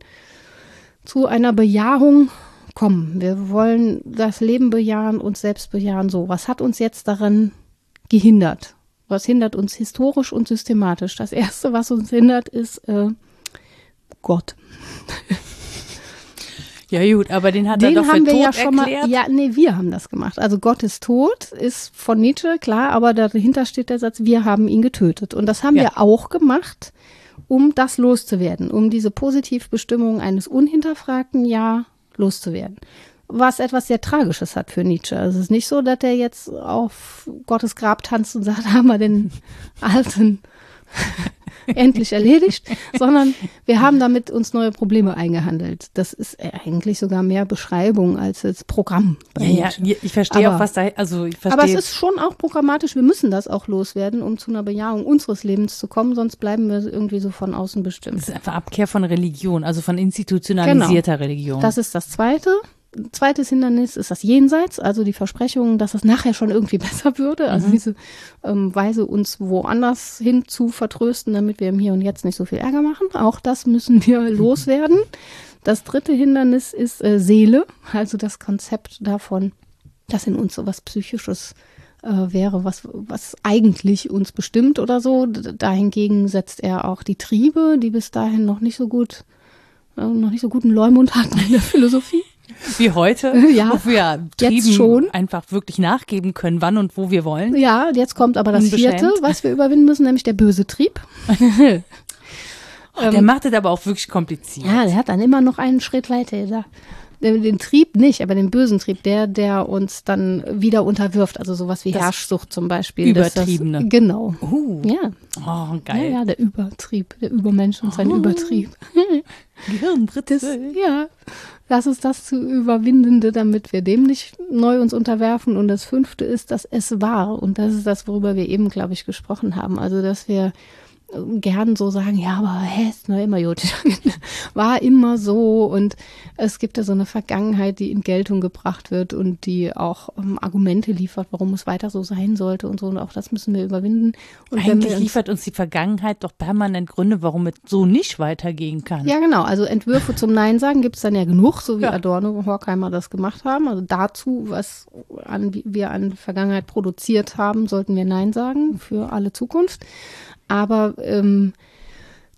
zu einer Bejahung kommen. Wir wollen das Leben bejahen, uns selbst bejahen. So, was hat uns jetzt daran gehindert? Was hindert uns historisch und systematisch? Das Erste, was uns hindert, ist äh, Gott. Ja gut, aber den hat Den er doch haben für wir ja schon erklärt. mal. Ja, nee, wir haben das gemacht. Also Gott ist tot, ist von Nietzsche, klar, aber dahinter steht der Satz, wir haben ihn getötet. Und das haben Ja. wir auch gemacht, um das loszuwerden, um diese Positivbestimmung eines unhinterfragten Ja loszuwerden. Was etwas sehr Tragisches hat für Nietzsche. Also es ist nicht so, dass er jetzt auf Gottes Grab tanzt und sagt, haben wir den alten endlich erledigt, sondern wir haben damit uns neue Probleme eingehandelt. Das ist eigentlich sogar mehr Beschreibung als jetzt Programm. Ja, ja, ich verstehe Aber- auch, was da, also ich verstehe. Aber es ist schon auch programmatisch, wir müssen das auch loswerden, um zu einer Bejahung unseres Lebens zu kommen, sonst bleiben wir irgendwie so von außen bestimmt. es ist einfach Abkehr von Religion, also von institutionalisierter Religion. Das ist das Zweite. Zweites Hindernis ist das Jenseits, also die Versprechung, dass es nachher schon irgendwie besser würde. Also diese ähm, Weise, uns woanders hin zu vertrösten, damit wir im Hier und Jetzt nicht so viel Ärger machen. Auch das müssen wir loswerden. Das dritte Hindernis ist äh, Seele, also das Konzept davon, dass in uns so was Psychisches äh, wäre, was, was eigentlich uns bestimmt oder so. Dahingegen setzt er auch die Triebe, die bis dahin noch nicht so gut, äh, noch nicht so guten Leumund hatten in der Philosophie. Wie heute, Ja, wo wir jetzt Trieben schon. einfach wirklich nachgeben können, wann und wo wir wollen. Ja, jetzt kommt aber das vierte, was wir überwinden müssen, nämlich der böse Trieb. Der macht es aber auch wirklich kompliziert. Ja, der hat dann immer noch einen Schritt weiter. Da. Den, Trieb nicht, aber den bösen Trieb, der, der uns dann wieder unterwirft. Also sowas wie Das Herrschsucht zum Beispiel. Übertriebene. Das, genau. Uh, Ja. oh, ja, geil. ja, der Übertrieb, der Übermensch und sein Oh. Übertrieb. Gehirnbritze. Ja, das ist das zu Überwindende, damit wir dem nicht neu uns unterwerfen. Und das fünfte ist, dass es war. Und das ist das, worüber wir eben, glaube ich, gesprochen haben. Also, dass wir gern so sagen, ja, aber hä, ist noch immer gut. War immer so und es gibt ja so eine Vergangenheit, die in Geltung gebracht wird und die auch ähm, Argumente liefert, warum es weiter so sein sollte und so und auch das müssen wir überwinden. Und Eigentlich uns liefert uns die Vergangenheit doch permanent Gründe, warum es so nicht weitergehen kann. Ja, genau. Also Entwürfe zum Nein sagen gibt es dann ja genug, so wie Ja. Adorno und Horkheimer das gemacht haben. Also dazu, was an, wir an Vergangenheit produziert haben, sollten wir Nein sagen für alle Zukunft. Aber ähm,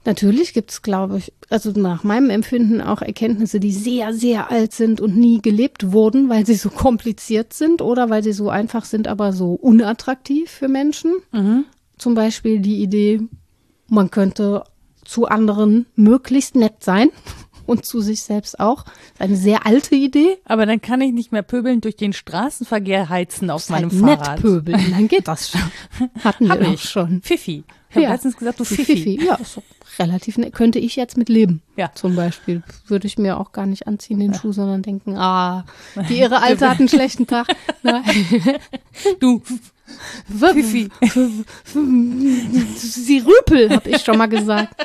natürlich gibt es, glaube ich, also nach meinem Empfinden auch Erkenntnisse, die sehr, sehr alt sind und nie gelebt wurden, weil sie so kompliziert sind oder weil sie so einfach sind, aber so unattraktiv für Menschen. Mhm. Zum Beispiel die Idee, man könnte zu anderen möglichst nett sein und zu sich selbst auch. Eine sehr alte Idee. Aber dann kann ich nicht mehr pöbeln durch den Straßenverkehr heizen auf meinem halt nett Fahrrad. pöbeln, dann geht das schon. Hatten Hab wir auch ich. schon. Pfiffi. Habe Ja. letztens gesagt, du Die Pfiffi. Ja, ist doch relativ nett. Könnte ich jetzt mit leben. Ja. Zum Beispiel. Würde ich mir auch gar nicht anziehen, den Schuh, sondern denken, ah, die ihre Alte hat einen schlechten Tag. Du. Pfiffi. Sie Rüpel, habe ich schon mal gesagt.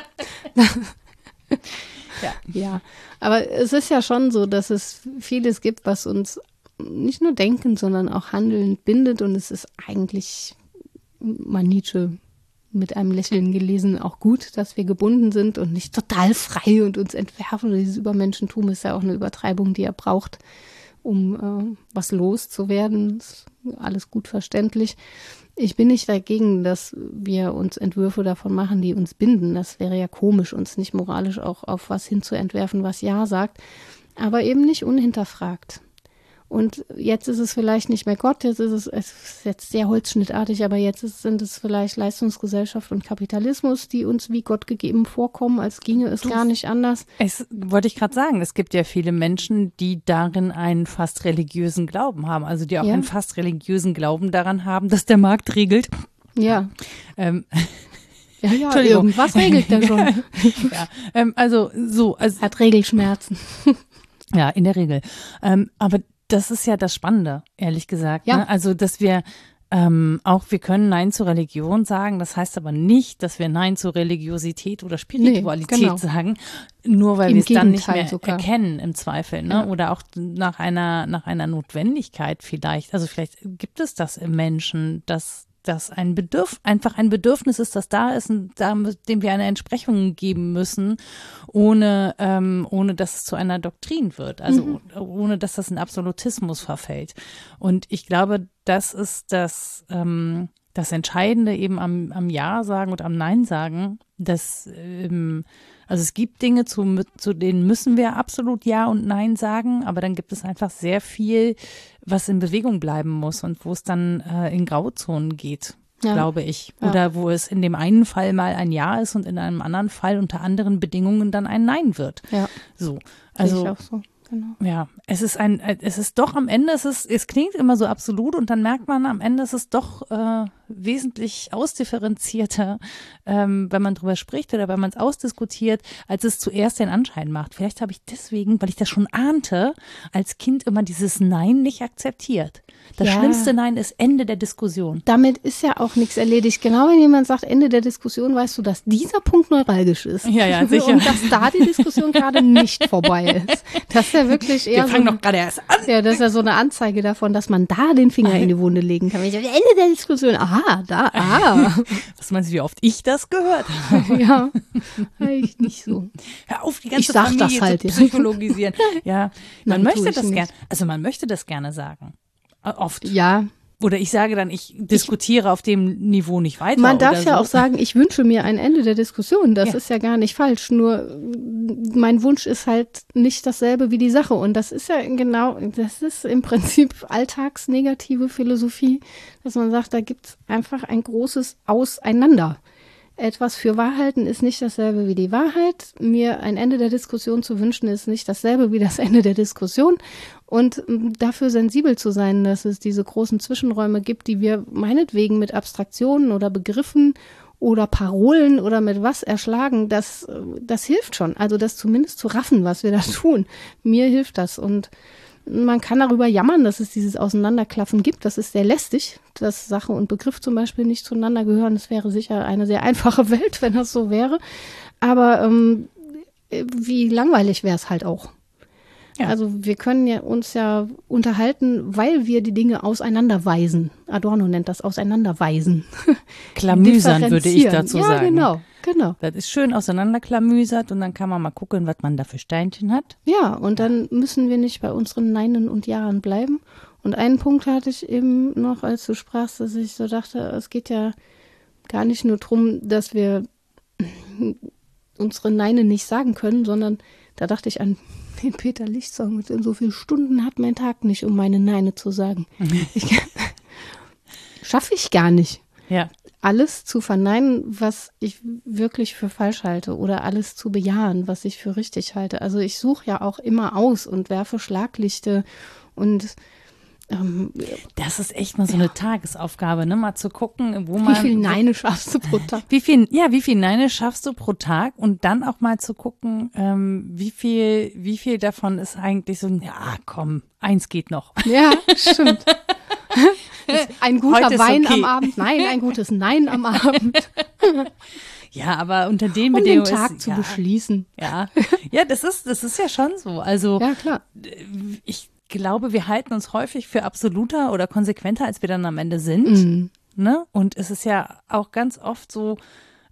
Ja. ja, aber es ist ja schon so, dass es vieles gibt, was uns nicht nur denken, sondern auch handeln bindet. Und es ist eigentlich, mal Nietzsche mit einem Lächeln gelesen, auch gut, dass wir gebunden sind und nicht total frei und uns entwerfen. Dieses Übermenschentum ist ja auch eine Übertreibung, die er braucht, um äh, was loszuwerden. Ist alles gut verständlich. Ich bin nicht dagegen, dass wir uns Entwürfe davon machen, die uns binden. Das wäre ja komisch, uns nicht moralisch auch auf was hinzuentwerfen, was Ja sagt, aber eben nicht unhinterfragt. Und jetzt ist es vielleicht nicht mehr Gott, jetzt ist es, es ist jetzt sehr holzschnittartig, aber jetzt ist, sind es vielleicht Leistungsgesellschaft und Kapitalismus, die uns wie Gott gegeben vorkommen, als ginge es gar nicht anders. Es wollte ich gerade sagen, es gibt ja viele Menschen, die darin einen fast religiösen Glauben haben, also die auch Ja. einen fast religiösen Glauben daran haben, dass der Markt regelt. Ja, Ähm, ja, ja Entschuldigung. irgendwas regelt der schon. ja, ähm, also so, also Hat Regelschmerzen. Ja, in der Regel. Ähm, aber das ist ja das Spannende, ehrlich gesagt. Ja. Ne? Also, dass wir ähm, auch, wir können Nein zur Religion sagen. Das heißt aber nicht, dass wir Nein zur Religiosität oder Spiritualität genau. sagen, nur weil wir es dann nicht mehr sogar. erkennen im Zweifel, ne? Ja. Oder auch nach einer nach einer Notwendigkeit vielleicht. Also vielleicht gibt es das im Menschen, dass dass ein Bedürf einfach ein Bedürfnis ist, das da ist und da, dem wir eine Entsprechung geben müssen, ohne ähm, ohne dass es zu einer Doktrin wird, also Mhm. ohne dass das in Absolutismus verfällt. Und ich glaube, das ist das, ähm, das Entscheidende eben am, am Ja sagen und am Nein sagen, dass, ähm, also es gibt Dinge, zu, zu denen müssen wir absolut Ja und Nein sagen, aber dann gibt es einfach sehr viel, was in Bewegung bleiben muss und wo es dann äh, in Grauzonen geht. Ja. glaube ich. Ja. Oder wo es in dem einen Fall mal ein Ja ist und in einem anderen Fall unter anderen Bedingungen dann ein Nein wird. Ja. So. Also, ich auch so genau. Ja, es ist ein, es ist doch am Ende, es ist, es klingt immer so absolut und dann merkt man am Ende, es ist doch äh, wesentlich ausdifferenzierter, ähm, wenn man drüber spricht oder wenn man es ausdiskutiert, als es zuerst den Anschein macht. Vielleicht habe ich deswegen, weil ich das schon ahnte, als Kind immer dieses Nein nicht akzeptiert. Das ja. schlimmste Nein ist Ende der Diskussion. Damit ist ja auch nichts erledigt. Genau wenn jemand sagt Ende der Diskussion, weißt du, dass dieser Punkt neuralgisch ist. Ja, ja, sicher. Und dass da die Diskussion gerade nicht vorbei ist. Das ist ja wirklich eher. Wir fangen so, doch gerade erst an. Ja, das ist ja so eine Anzeige davon, dass man da den Finger in die Wunde legen kann. Ich Ende der Diskussion, aha, da, ah. Was meinst du, wie oft ich das gehört habe? ja, eigentlich nicht so. Hör auf, die ganze ich sag Familie das halt, zu psychologisieren. Ja, man Nein, möchte das gerne, also man möchte das gerne sagen. Oft. Ja. Oder ich sage dann, ich diskutiere ich, auf dem Niveau nicht weiter. Man darf ja so. auch sagen, ich wünsche mir ein Ende der Diskussion. Das ja. ist ja gar nicht falsch. Nur mein Wunsch ist halt nicht dasselbe wie die Sache. Und das ist ja genau, das ist im Prinzip alltagsnegative Philosophie, dass man sagt, da gibt es einfach ein großes Auseinander etwas für wahr halten ist nicht dasselbe wie die Wahrheit. Mir ein Ende der Diskussion zu wünschen ist nicht dasselbe wie das Ende der Diskussion. Und ähm, dafür sensibel zu sein, dass es diese großen Zwischenräume gibt, die wir meinetwegen mit Abstraktionen oder Begriffen oder Parolen oder mit was erschlagen, das, äh, das hilft schon. Also das zumindest zu raffen, was wir da tun. Mir hilft das. Und man kann darüber jammern, dass es dieses Auseinanderklaffen gibt. Das ist sehr lästig, dass Sache und Begriff zum Beispiel nicht zueinander gehören. Es wäre sicher eine sehr einfache Welt, wenn das so wäre. Aber ähm, wie langweilig wäre es halt auch. Ja. Also wir können ja uns ja unterhalten, weil wir die Dinge auseinanderweisen. Adorno nennt das auseinanderweisen. Klamüsern würde ich dazu ja, sagen. Ja, genau. Genau. Das ist schön auseinanderklamüsert und dann kann man mal gucken, was man da für Steinchen hat. Ja, und dann müssen wir nicht bei unseren Neinen und Jahren bleiben. Und einen Punkt hatte ich eben noch, als du sprachst, dass ich so dachte, es geht ja gar nicht nur darum, dass wir unsere Neine nicht sagen können, sondern da dachte ich an den Peter Licht-Song mit so viele Stunden hat mein Tag nicht, um meine Neine zu sagen. Schaffe ich gar nicht. Ja alles zu verneinen, was ich wirklich für falsch halte oder alles zu bejahen, was ich für richtig halte. Also ich suche ja auch immer aus und werfe Schlaglichte und ähm, das ist echt mal so eine Tagesaufgabe, ne? Mal zu gucken, wo man. Wie viel Neine schaffst du pro Tag? Wie viel, ja, wie viel Neine schaffst du pro Tag? Und dann auch mal zu gucken, ähm, wie viel, wie viel davon ist eigentlich so, ja, komm, eins geht noch. Ja, stimmt. ein guter Wein okay. am Abend. Nein, ein gutes Nein am Abend. Ja, aber unter den um Bedingungen den Tag ist, zu ja, beschließen. Ja, ja, das ist das ist ja schon so. Also ja klar. Ich glaube, wir halten uns häufig für absoluter oder konsequenter, als wir dann am Ende sind. Mhm. Ne? Und es ist ja auch ganz oft so.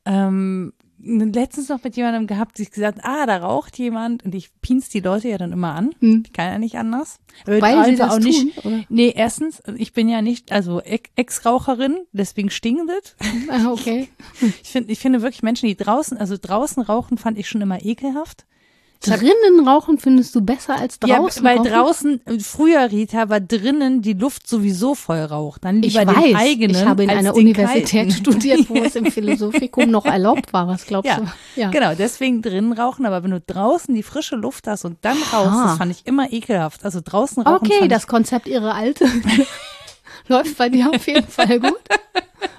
Ähm, letztens noch mit jemandem gehabt, die gesagt, ah, da raucht jemand und ich pinst die Leute ja dann immer an. Hm. Ich kann ja nicht anders. Weil sie das auch nicht, tun, oder? Nee, erstens, ich bin ja nicht, also Ex-Raucherin, deswegen stinkt es. Ah, okay. Ich finde, ich finde wirklich Menschen, die draußen, also draußen rauchen, fand ich schon immer ekelhaft. Drinnen rauchen findest du besser als draußen? Ja, weil rauchen? draußen, äh, früher, Rita, war drinnen die Luft sowieso voll Rauch. Dann lieber ich den weiß, eigenen. Ich habe in einer Universität kalten. studiert, wo es im Philosophikum noch erlaubt war. Was glaubst ja, du? Ja, genau. Deswegen drinnen rauchen. Aber wenn du draußen die frische Luft hast und dann rauchst, das fand ich immer ekelhaft. Also draußen rauchen. Okay, das Konzept ihre alte läuft bei dir auf jeden Fall gut.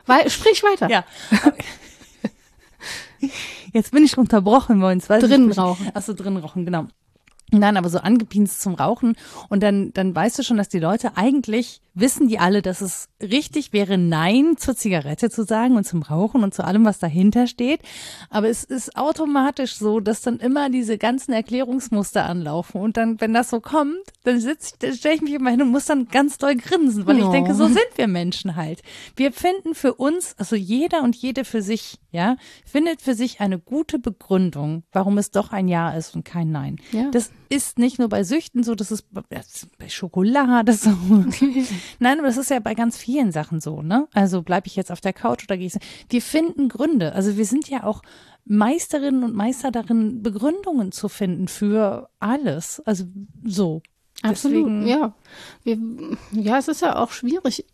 Weil, sprich weiter. Ja. Jetzt bin ich unterbrochen worden. Drinnen rauchen. Achso, drinnen rauchen, genau. Nein, aber so angepinst zum Rauchen. Und dann, dann weißt du schon, dass die Leute eigentlich wissen die alle, dass es richtig wäre, Nein zur Zigarette zu sagen und zum Rauchen und zu allem, was dahinter steht. Aber es ist automatisch so, dass dann immer diese ganzen Erklärungsmuster anlaufen. Und dann, wenn das so kommt, dann sitze ich, dann stelle ich mich immer hin und muss dann ganz doll grinsen, weil oh. ich denke, so sind wir Menschen halt. Wir finden für uns, also jeder und jede für sich, ja, findet für sich eine gute Begründung, warum es doch ein Ja ist und kein Nein. Ja. Das ist nicht nur bei Süchten so, das ist bei Schokolade so. Nein, aber das ist ja bei ganz vielen Sachen so, ne? Also bleibe ich jetzt auf der Couch oder gehe ich. Wir finden Gründe. Also wir sind ja auch Meisterinnen und Meister darin, Begründungen zu finden für alles. Also so. Absolut, Deswegen, ja. Wir, ja, es ist ja auch schwierig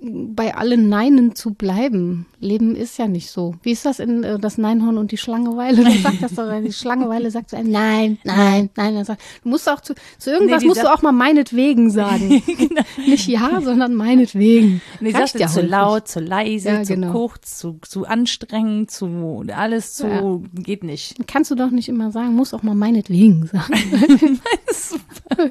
bei allen Neinen zu bleiben. Leben ist ja nicht so. Wie ist das in äh, das Neinhorn und die Schlangeweile? Du sagst das doch, die Schlangeweile sagt zu einem Nein, nein, nein. Sagt, du musst auch zu, zu irgendwas nee, musst du auch mal meinetwegen sagen. genau. Nicht ja, sondern meinetwegen. Nee, sagst ja zu laut, zu leise, ja, zu genau. kurz, zu, zu anstrengend, zu alles zu ja. geht nicht. Kannst du doch nicht immer sagen, musst auch mal meinetwegen sagen. Super.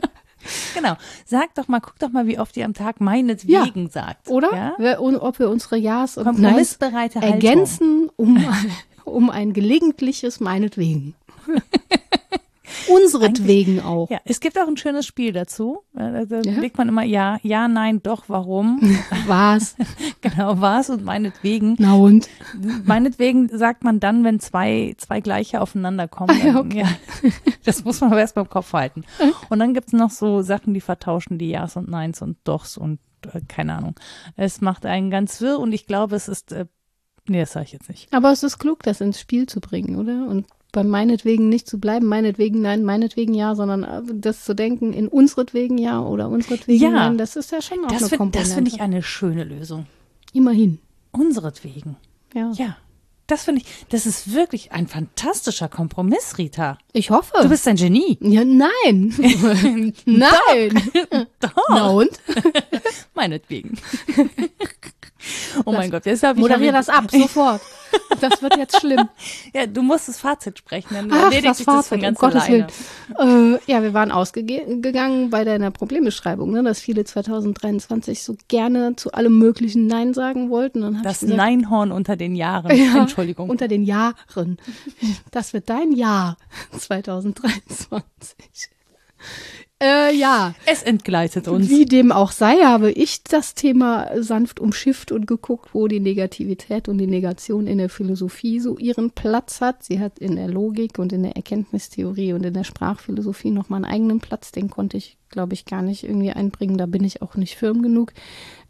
Genau. Sag doch mal, guck doch mal, wie oft ihr am Tag meinetwegen ja. sagt. Oder? Ja? Und ob wir unsere Ja's und Neins ergänzen, um, um ein gelegentliches meinetwegen. Unseretwegen auch. Ja, es gibt auch ein schönes Spiel dazu. Da, da ja? legt man immer ja, ja, nein, doch, warum. Was? genau, was und meinetwegen. Na und? Meinetwegen sagt man dann, wenn zwei, zwei gleiche aufeinander kommen. Ah, okay. ja, das muss man aber erst mal im Kopf halten. Und dann gibt es noch so Sachen, die vertauschen die Ja's und Neins und Dochs und äh, keine Ahnung. Es macht einen ganz wirr und ich glaube, es ist äh, Nee, das sage ich jetzt nicht. Aber es ist klug, das ins Spiel zu bringen, oder? Und bei meinetwegen nicht zu bleiben, meinetwegen nein, meinetwegen ja, sondern äh, das zu denken, in unseretwegen ja oder unseretwegen ja, nein, das ist ja schon auch das eine find, Komponente. Das finde ich eine schöne Lösung. Immerhin. Unseretwegen. Ja. Ja. Das finde ich, das ist wirklich ein fantastischer Kompromiss, Rita. Ich hoffe. Du bist ein Genie. Ja, nein. nein. Doch. Na und? Meinetwegen. Oh mein Gott, jetzt habe ich. Moderier das ab, sofort. Das wird jetzt schlimm. ja, du musst das Fazit sprechen, dann Ach, erledigt das sich Fazit, das von ganz um Gottes alleine. Willen. Äh, ja, wir waren ausgegangen bei deiner Problembeschreibung, ne, dass viele 2023 so gerne zu allem möglichen Nein sagen wollten. Dann das gesagt, Neinhorn unter den Jahren, ja, Entschuldigung. Unter den Jahren. Das wird dein Jahr 2023. Äh, ja. Es entgleitet uns. Wie dem auch sei, habe ich das Thema sanft umschifft und geguckt, wo die Negativität und die Negation in der Philosophie so ihren Platz hat. Sie hat in der Logik und in der Erkenntnistheorie und in der Sprachphilosophie nochmal einen eigenen Platz. Den konnte ich, glaube ich, gar nicht irgendwie einbringen. Da bin ich auch nicht firm genug.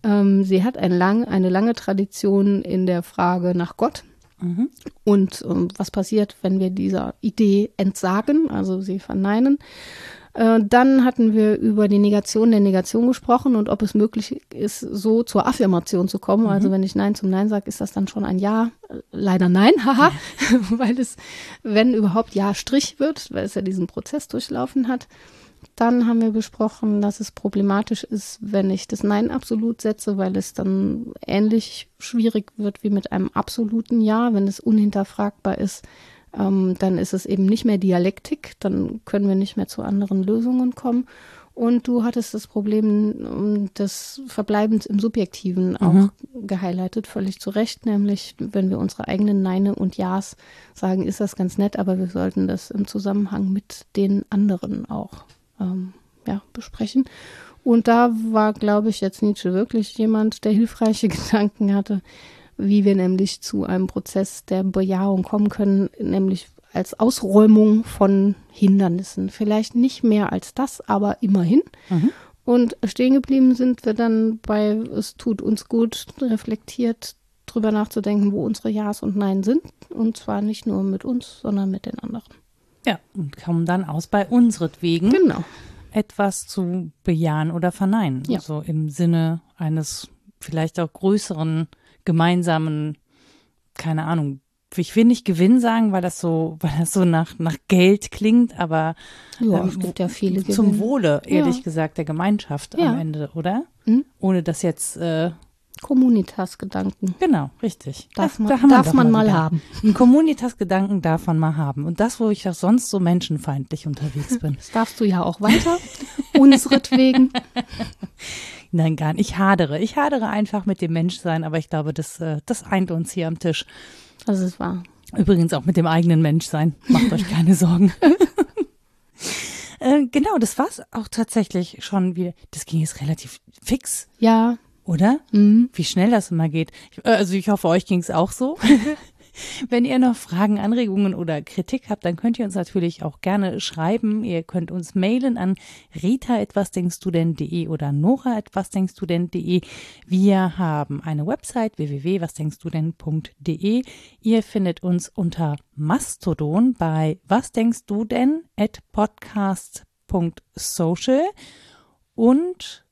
Ähm, sie hat ein lang, eine lange Tradition in der Frage nach Gott. Mhm. Und ähm, was passiert, wenn wir dieser Idee entsagen, also sie verneinen. Äh, dann hatten wir über die Negation der Negation gesprochen und ob es möglich ist, so zur Affirmation zu kommen. Mhm. Also wenn ich Nein zum Nein sage, ist das dann schon ein Ja? Leider nein, haha, weil es, wenn überhaupt Ja Strich wird, weil es ja diesen Prozess durchlaufen hat. Dann haben wir besprochen, dass es problematisch ist, wenn ich das Nein absolut setze, weil es dann ähnlich schwierig wird wie mit einem absoluten Ja, wenn es unhinterfragbar ist ähm, dann ist es eben nicht mehr Dialektik, dann können wir nicht mehr zu anderen Lösungen kommen. Und du hattest das Problem ähm, des Verbleibens im Subjektiven auch mhm. gehighlightet, völlig zu Recht, nämlich wenn wir unsere eigenen Neine und Ja's sagen, ist das ganz nett, aber wir sollten das im Zusammenhang mit den anderen auch ähm, ja, besprechen. Und da war, glaube ich, jetzt Nietzsche wirklich jemand, der hilfreiche Gedanken hatte, wie wir nämlich zu einem Prozess der Bejahung kommen können, nämlich als Ausräumung von Hindernissen. Vielleicht nicht mehr als das, aber immerhin. Mhm. Und stehen geblieben sind wir dann bei, es tut uns gut, reflektiert drüber nachzudenken, wo unsere Ja's und Nein sind. Und zwar nicht nur mit uns, sondern mit den anderen. Ja, und kommen dann aus bei unseretwegen. Genau. Etwas zu bejahen oder verneinen. Ja. Also im Sinne eines vielleicht auch größeren gemeinsamen, keine Ahnung, ich will nicht Gewinn sagen, weil das so, weil das so nach, nach Geld klingt, aber ja, ähm, es gibt ja viele zum Gewinn. Wohle, ehrlich ja. gesagt, der Gemeinschaft ja. am Ende, oder? Hm? Ohne das jetzt äh, Communitas-Gedanken. Genau, richtig. Darf man, da darf man mal, mal haben. Ein Communitas-Gedanken darf man mal haben. Und das, wo ich auch sonst so menschenfeindlich unterwegs bin. Das darfst du ja auch weiter. Unseretwegen. Nein, gar nicht. Ich hadere. Ich hadere einfach mit dem Menschsein, aber ich glaube, das, äh, das eint uns hier am Tisch. Das ist wahr. Übrigens auch mit dem eigenen Menschsein. Macht euch keine Sorgen. äh, genau, das war's auch tatsächlich schon wieder. Das ging jetzt relativ fix. Ja. Oder? Mhm. Wie schnell das immer geht. Ich, äh, also ich hoffe, euch ging's auch so. Wenn ihr noch Fragen, Anregungen oder Kritik habt, dann könnt ihr uns natürlich auch gerne schreiben. Ihr könnt uns mailen an rita etwas denkst du denn.de oder nora etwas denkst du denn.de. Wir haben eine Website www.wasdenkst-du-denn.de. Ihr findet uns unter Mastodon bei was denkst du denn at podcast.social und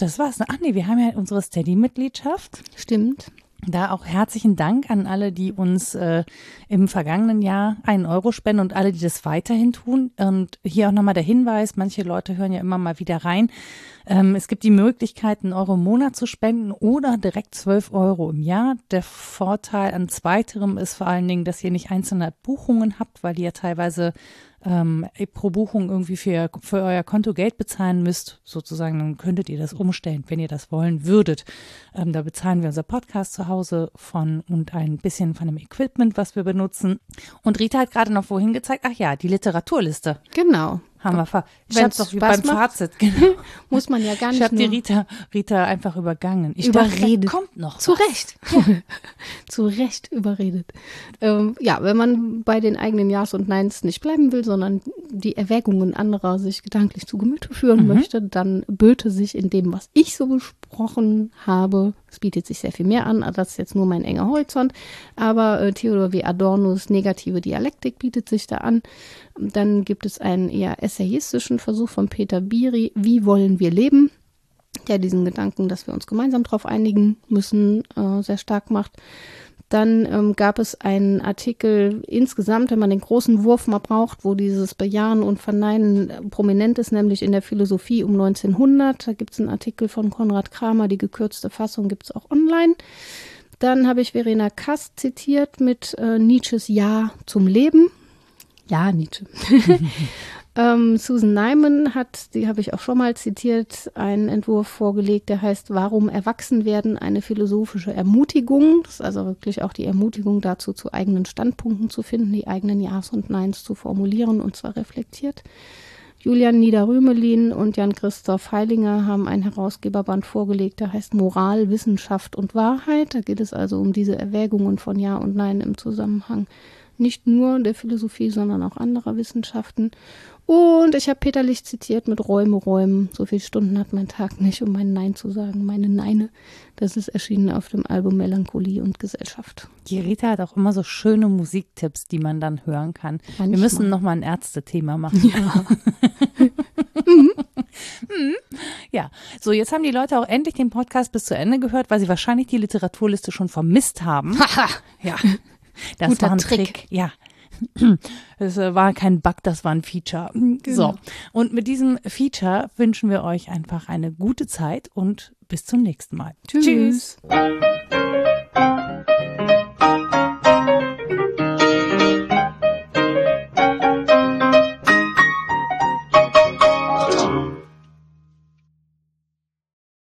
das war's. Ach nee, wir haben ja unsere Steady-Mitgliedschaft. Stimmt. Da auch herzlichen Dank an alle, die uns äh, im vergangenen Jahr einen Euro spenden und alle, die das weiterhin tun. Und hier auch nochmal der Hinweis, manche Leute hören ja immer mal wieder rein. Ähm, es gibt die Möglichkeit, einen Euro im Monat zu spenden oder direkt zwölf Euro im Jahr. Der Vorteil an zweiterem ist vor allen Dingen, dass ihr nicht einzelne Buchungen habt, weil ihr teilweise ähm, pro Buchung irgendwie für, für euer Konto Geld bezahlen müsst, sozusagen, dann könntet ihr das umstellen, wenn ihr das wollen würdet. Ähm, da bezahlen wir unser Podcast zu Hause von und ein bisschen von dem Equipment, was wir benutzen. Und Rita hat gerade noch vorhin gezeigt, ach ja, die Literaturliste. Genau. Haben wir ver ich hab's doch beim macht, Fazit, genau. Muss man ja gar nicht. Ich habe die Rita, Rita einfach übergangen. Ich überredet. Dachte, kommt noch. Zu was. Recht. Ja. Zu Recht überredet. Ähm, ja, wenn man bei den eigenen Ja's und Neins nicht bleiben will, sondern die Erwägungen anderer sich gedanklich zu Gemüte führen mhm. möchte, dann böte sich in dem, was ich so besprochen habe, es bietet sich sehr viel mehr an, das ist jetzt nur mein enger Horizont, aber äh, Theodor W. Adornos negative Dialektik bietet sich da an. Dann gibt es einen eher essayistischen Versuch von Peter Biri, Wie wollen wir leben? der diesen Gedanken, dass wir uns gemeinsam darauf einigen müssen, äh, sehr stark macht. Dann ähm, gab es einen Artikel insgesamt, wenn man den großen Wurf mal braucht, wo dieses Bejahen und Verneinen äh, prominent ist, nämlich in der Philosophie um 1900. Da gibt es einen Artikel von Konrad Kramer, die gekürzte Fassung gibt es auch online. Dann habe ich Verena Kast zitiert mit äh, Nietzsches Ja zum Leben. Ja, Nietzsche. Ähm, Susan Nyman hat, die habe ich auch schon mal zitiert, einen Entwurf vorgelegt, der heißt Warum erwachsen werden? Eine philosophische Ermutigung. Das ist also wirklich auch die Ermutigung dazu, zu eigenen Standpunkten zu finden, die eigenen Ja's und Neins zu formulieren und zwar reflektiert. Julian Niederrümelin und Jan-Christoph Heilinger haben einen Herausgeberband vorgelegt, der heißt Moral, Wissenschaft und Wahrheit. Da geht es also um diese Erwägungen von Ja und Nein im Zusammenhang nicht nur der Philosophie, sondern auch anderer Wissenschaften. Und ich habe Peter Licht zitiert mit Räume räumen. So viele Stunden hat mein Tag nicht, um mein Nein zu sagen. Meine Neine. Das ist erschienen auf dem Album Melancholie und Gesellschaft. Die Rita hat auch immer so schöne Musiktipps, die man dann hören kann. Manchmal. Wir müssen noch mal ein Ärztethema machen. Ja. Mhm. Ja, so jetzt haben die Leute auch endlich den Podcast bis zu Ende gehört, weil sie wahrscheinlich die Literaturliste schon vermisst haben. ja, das Guter war ein Trick. Trick. Ja, Es äh, war kein Bug, das war ein Feature. Genau. So. Und mit diesem Feature wünschen wir euch einfach eine gute Zeit und bis zum nächsten Mal. Tschüss. Tschüss.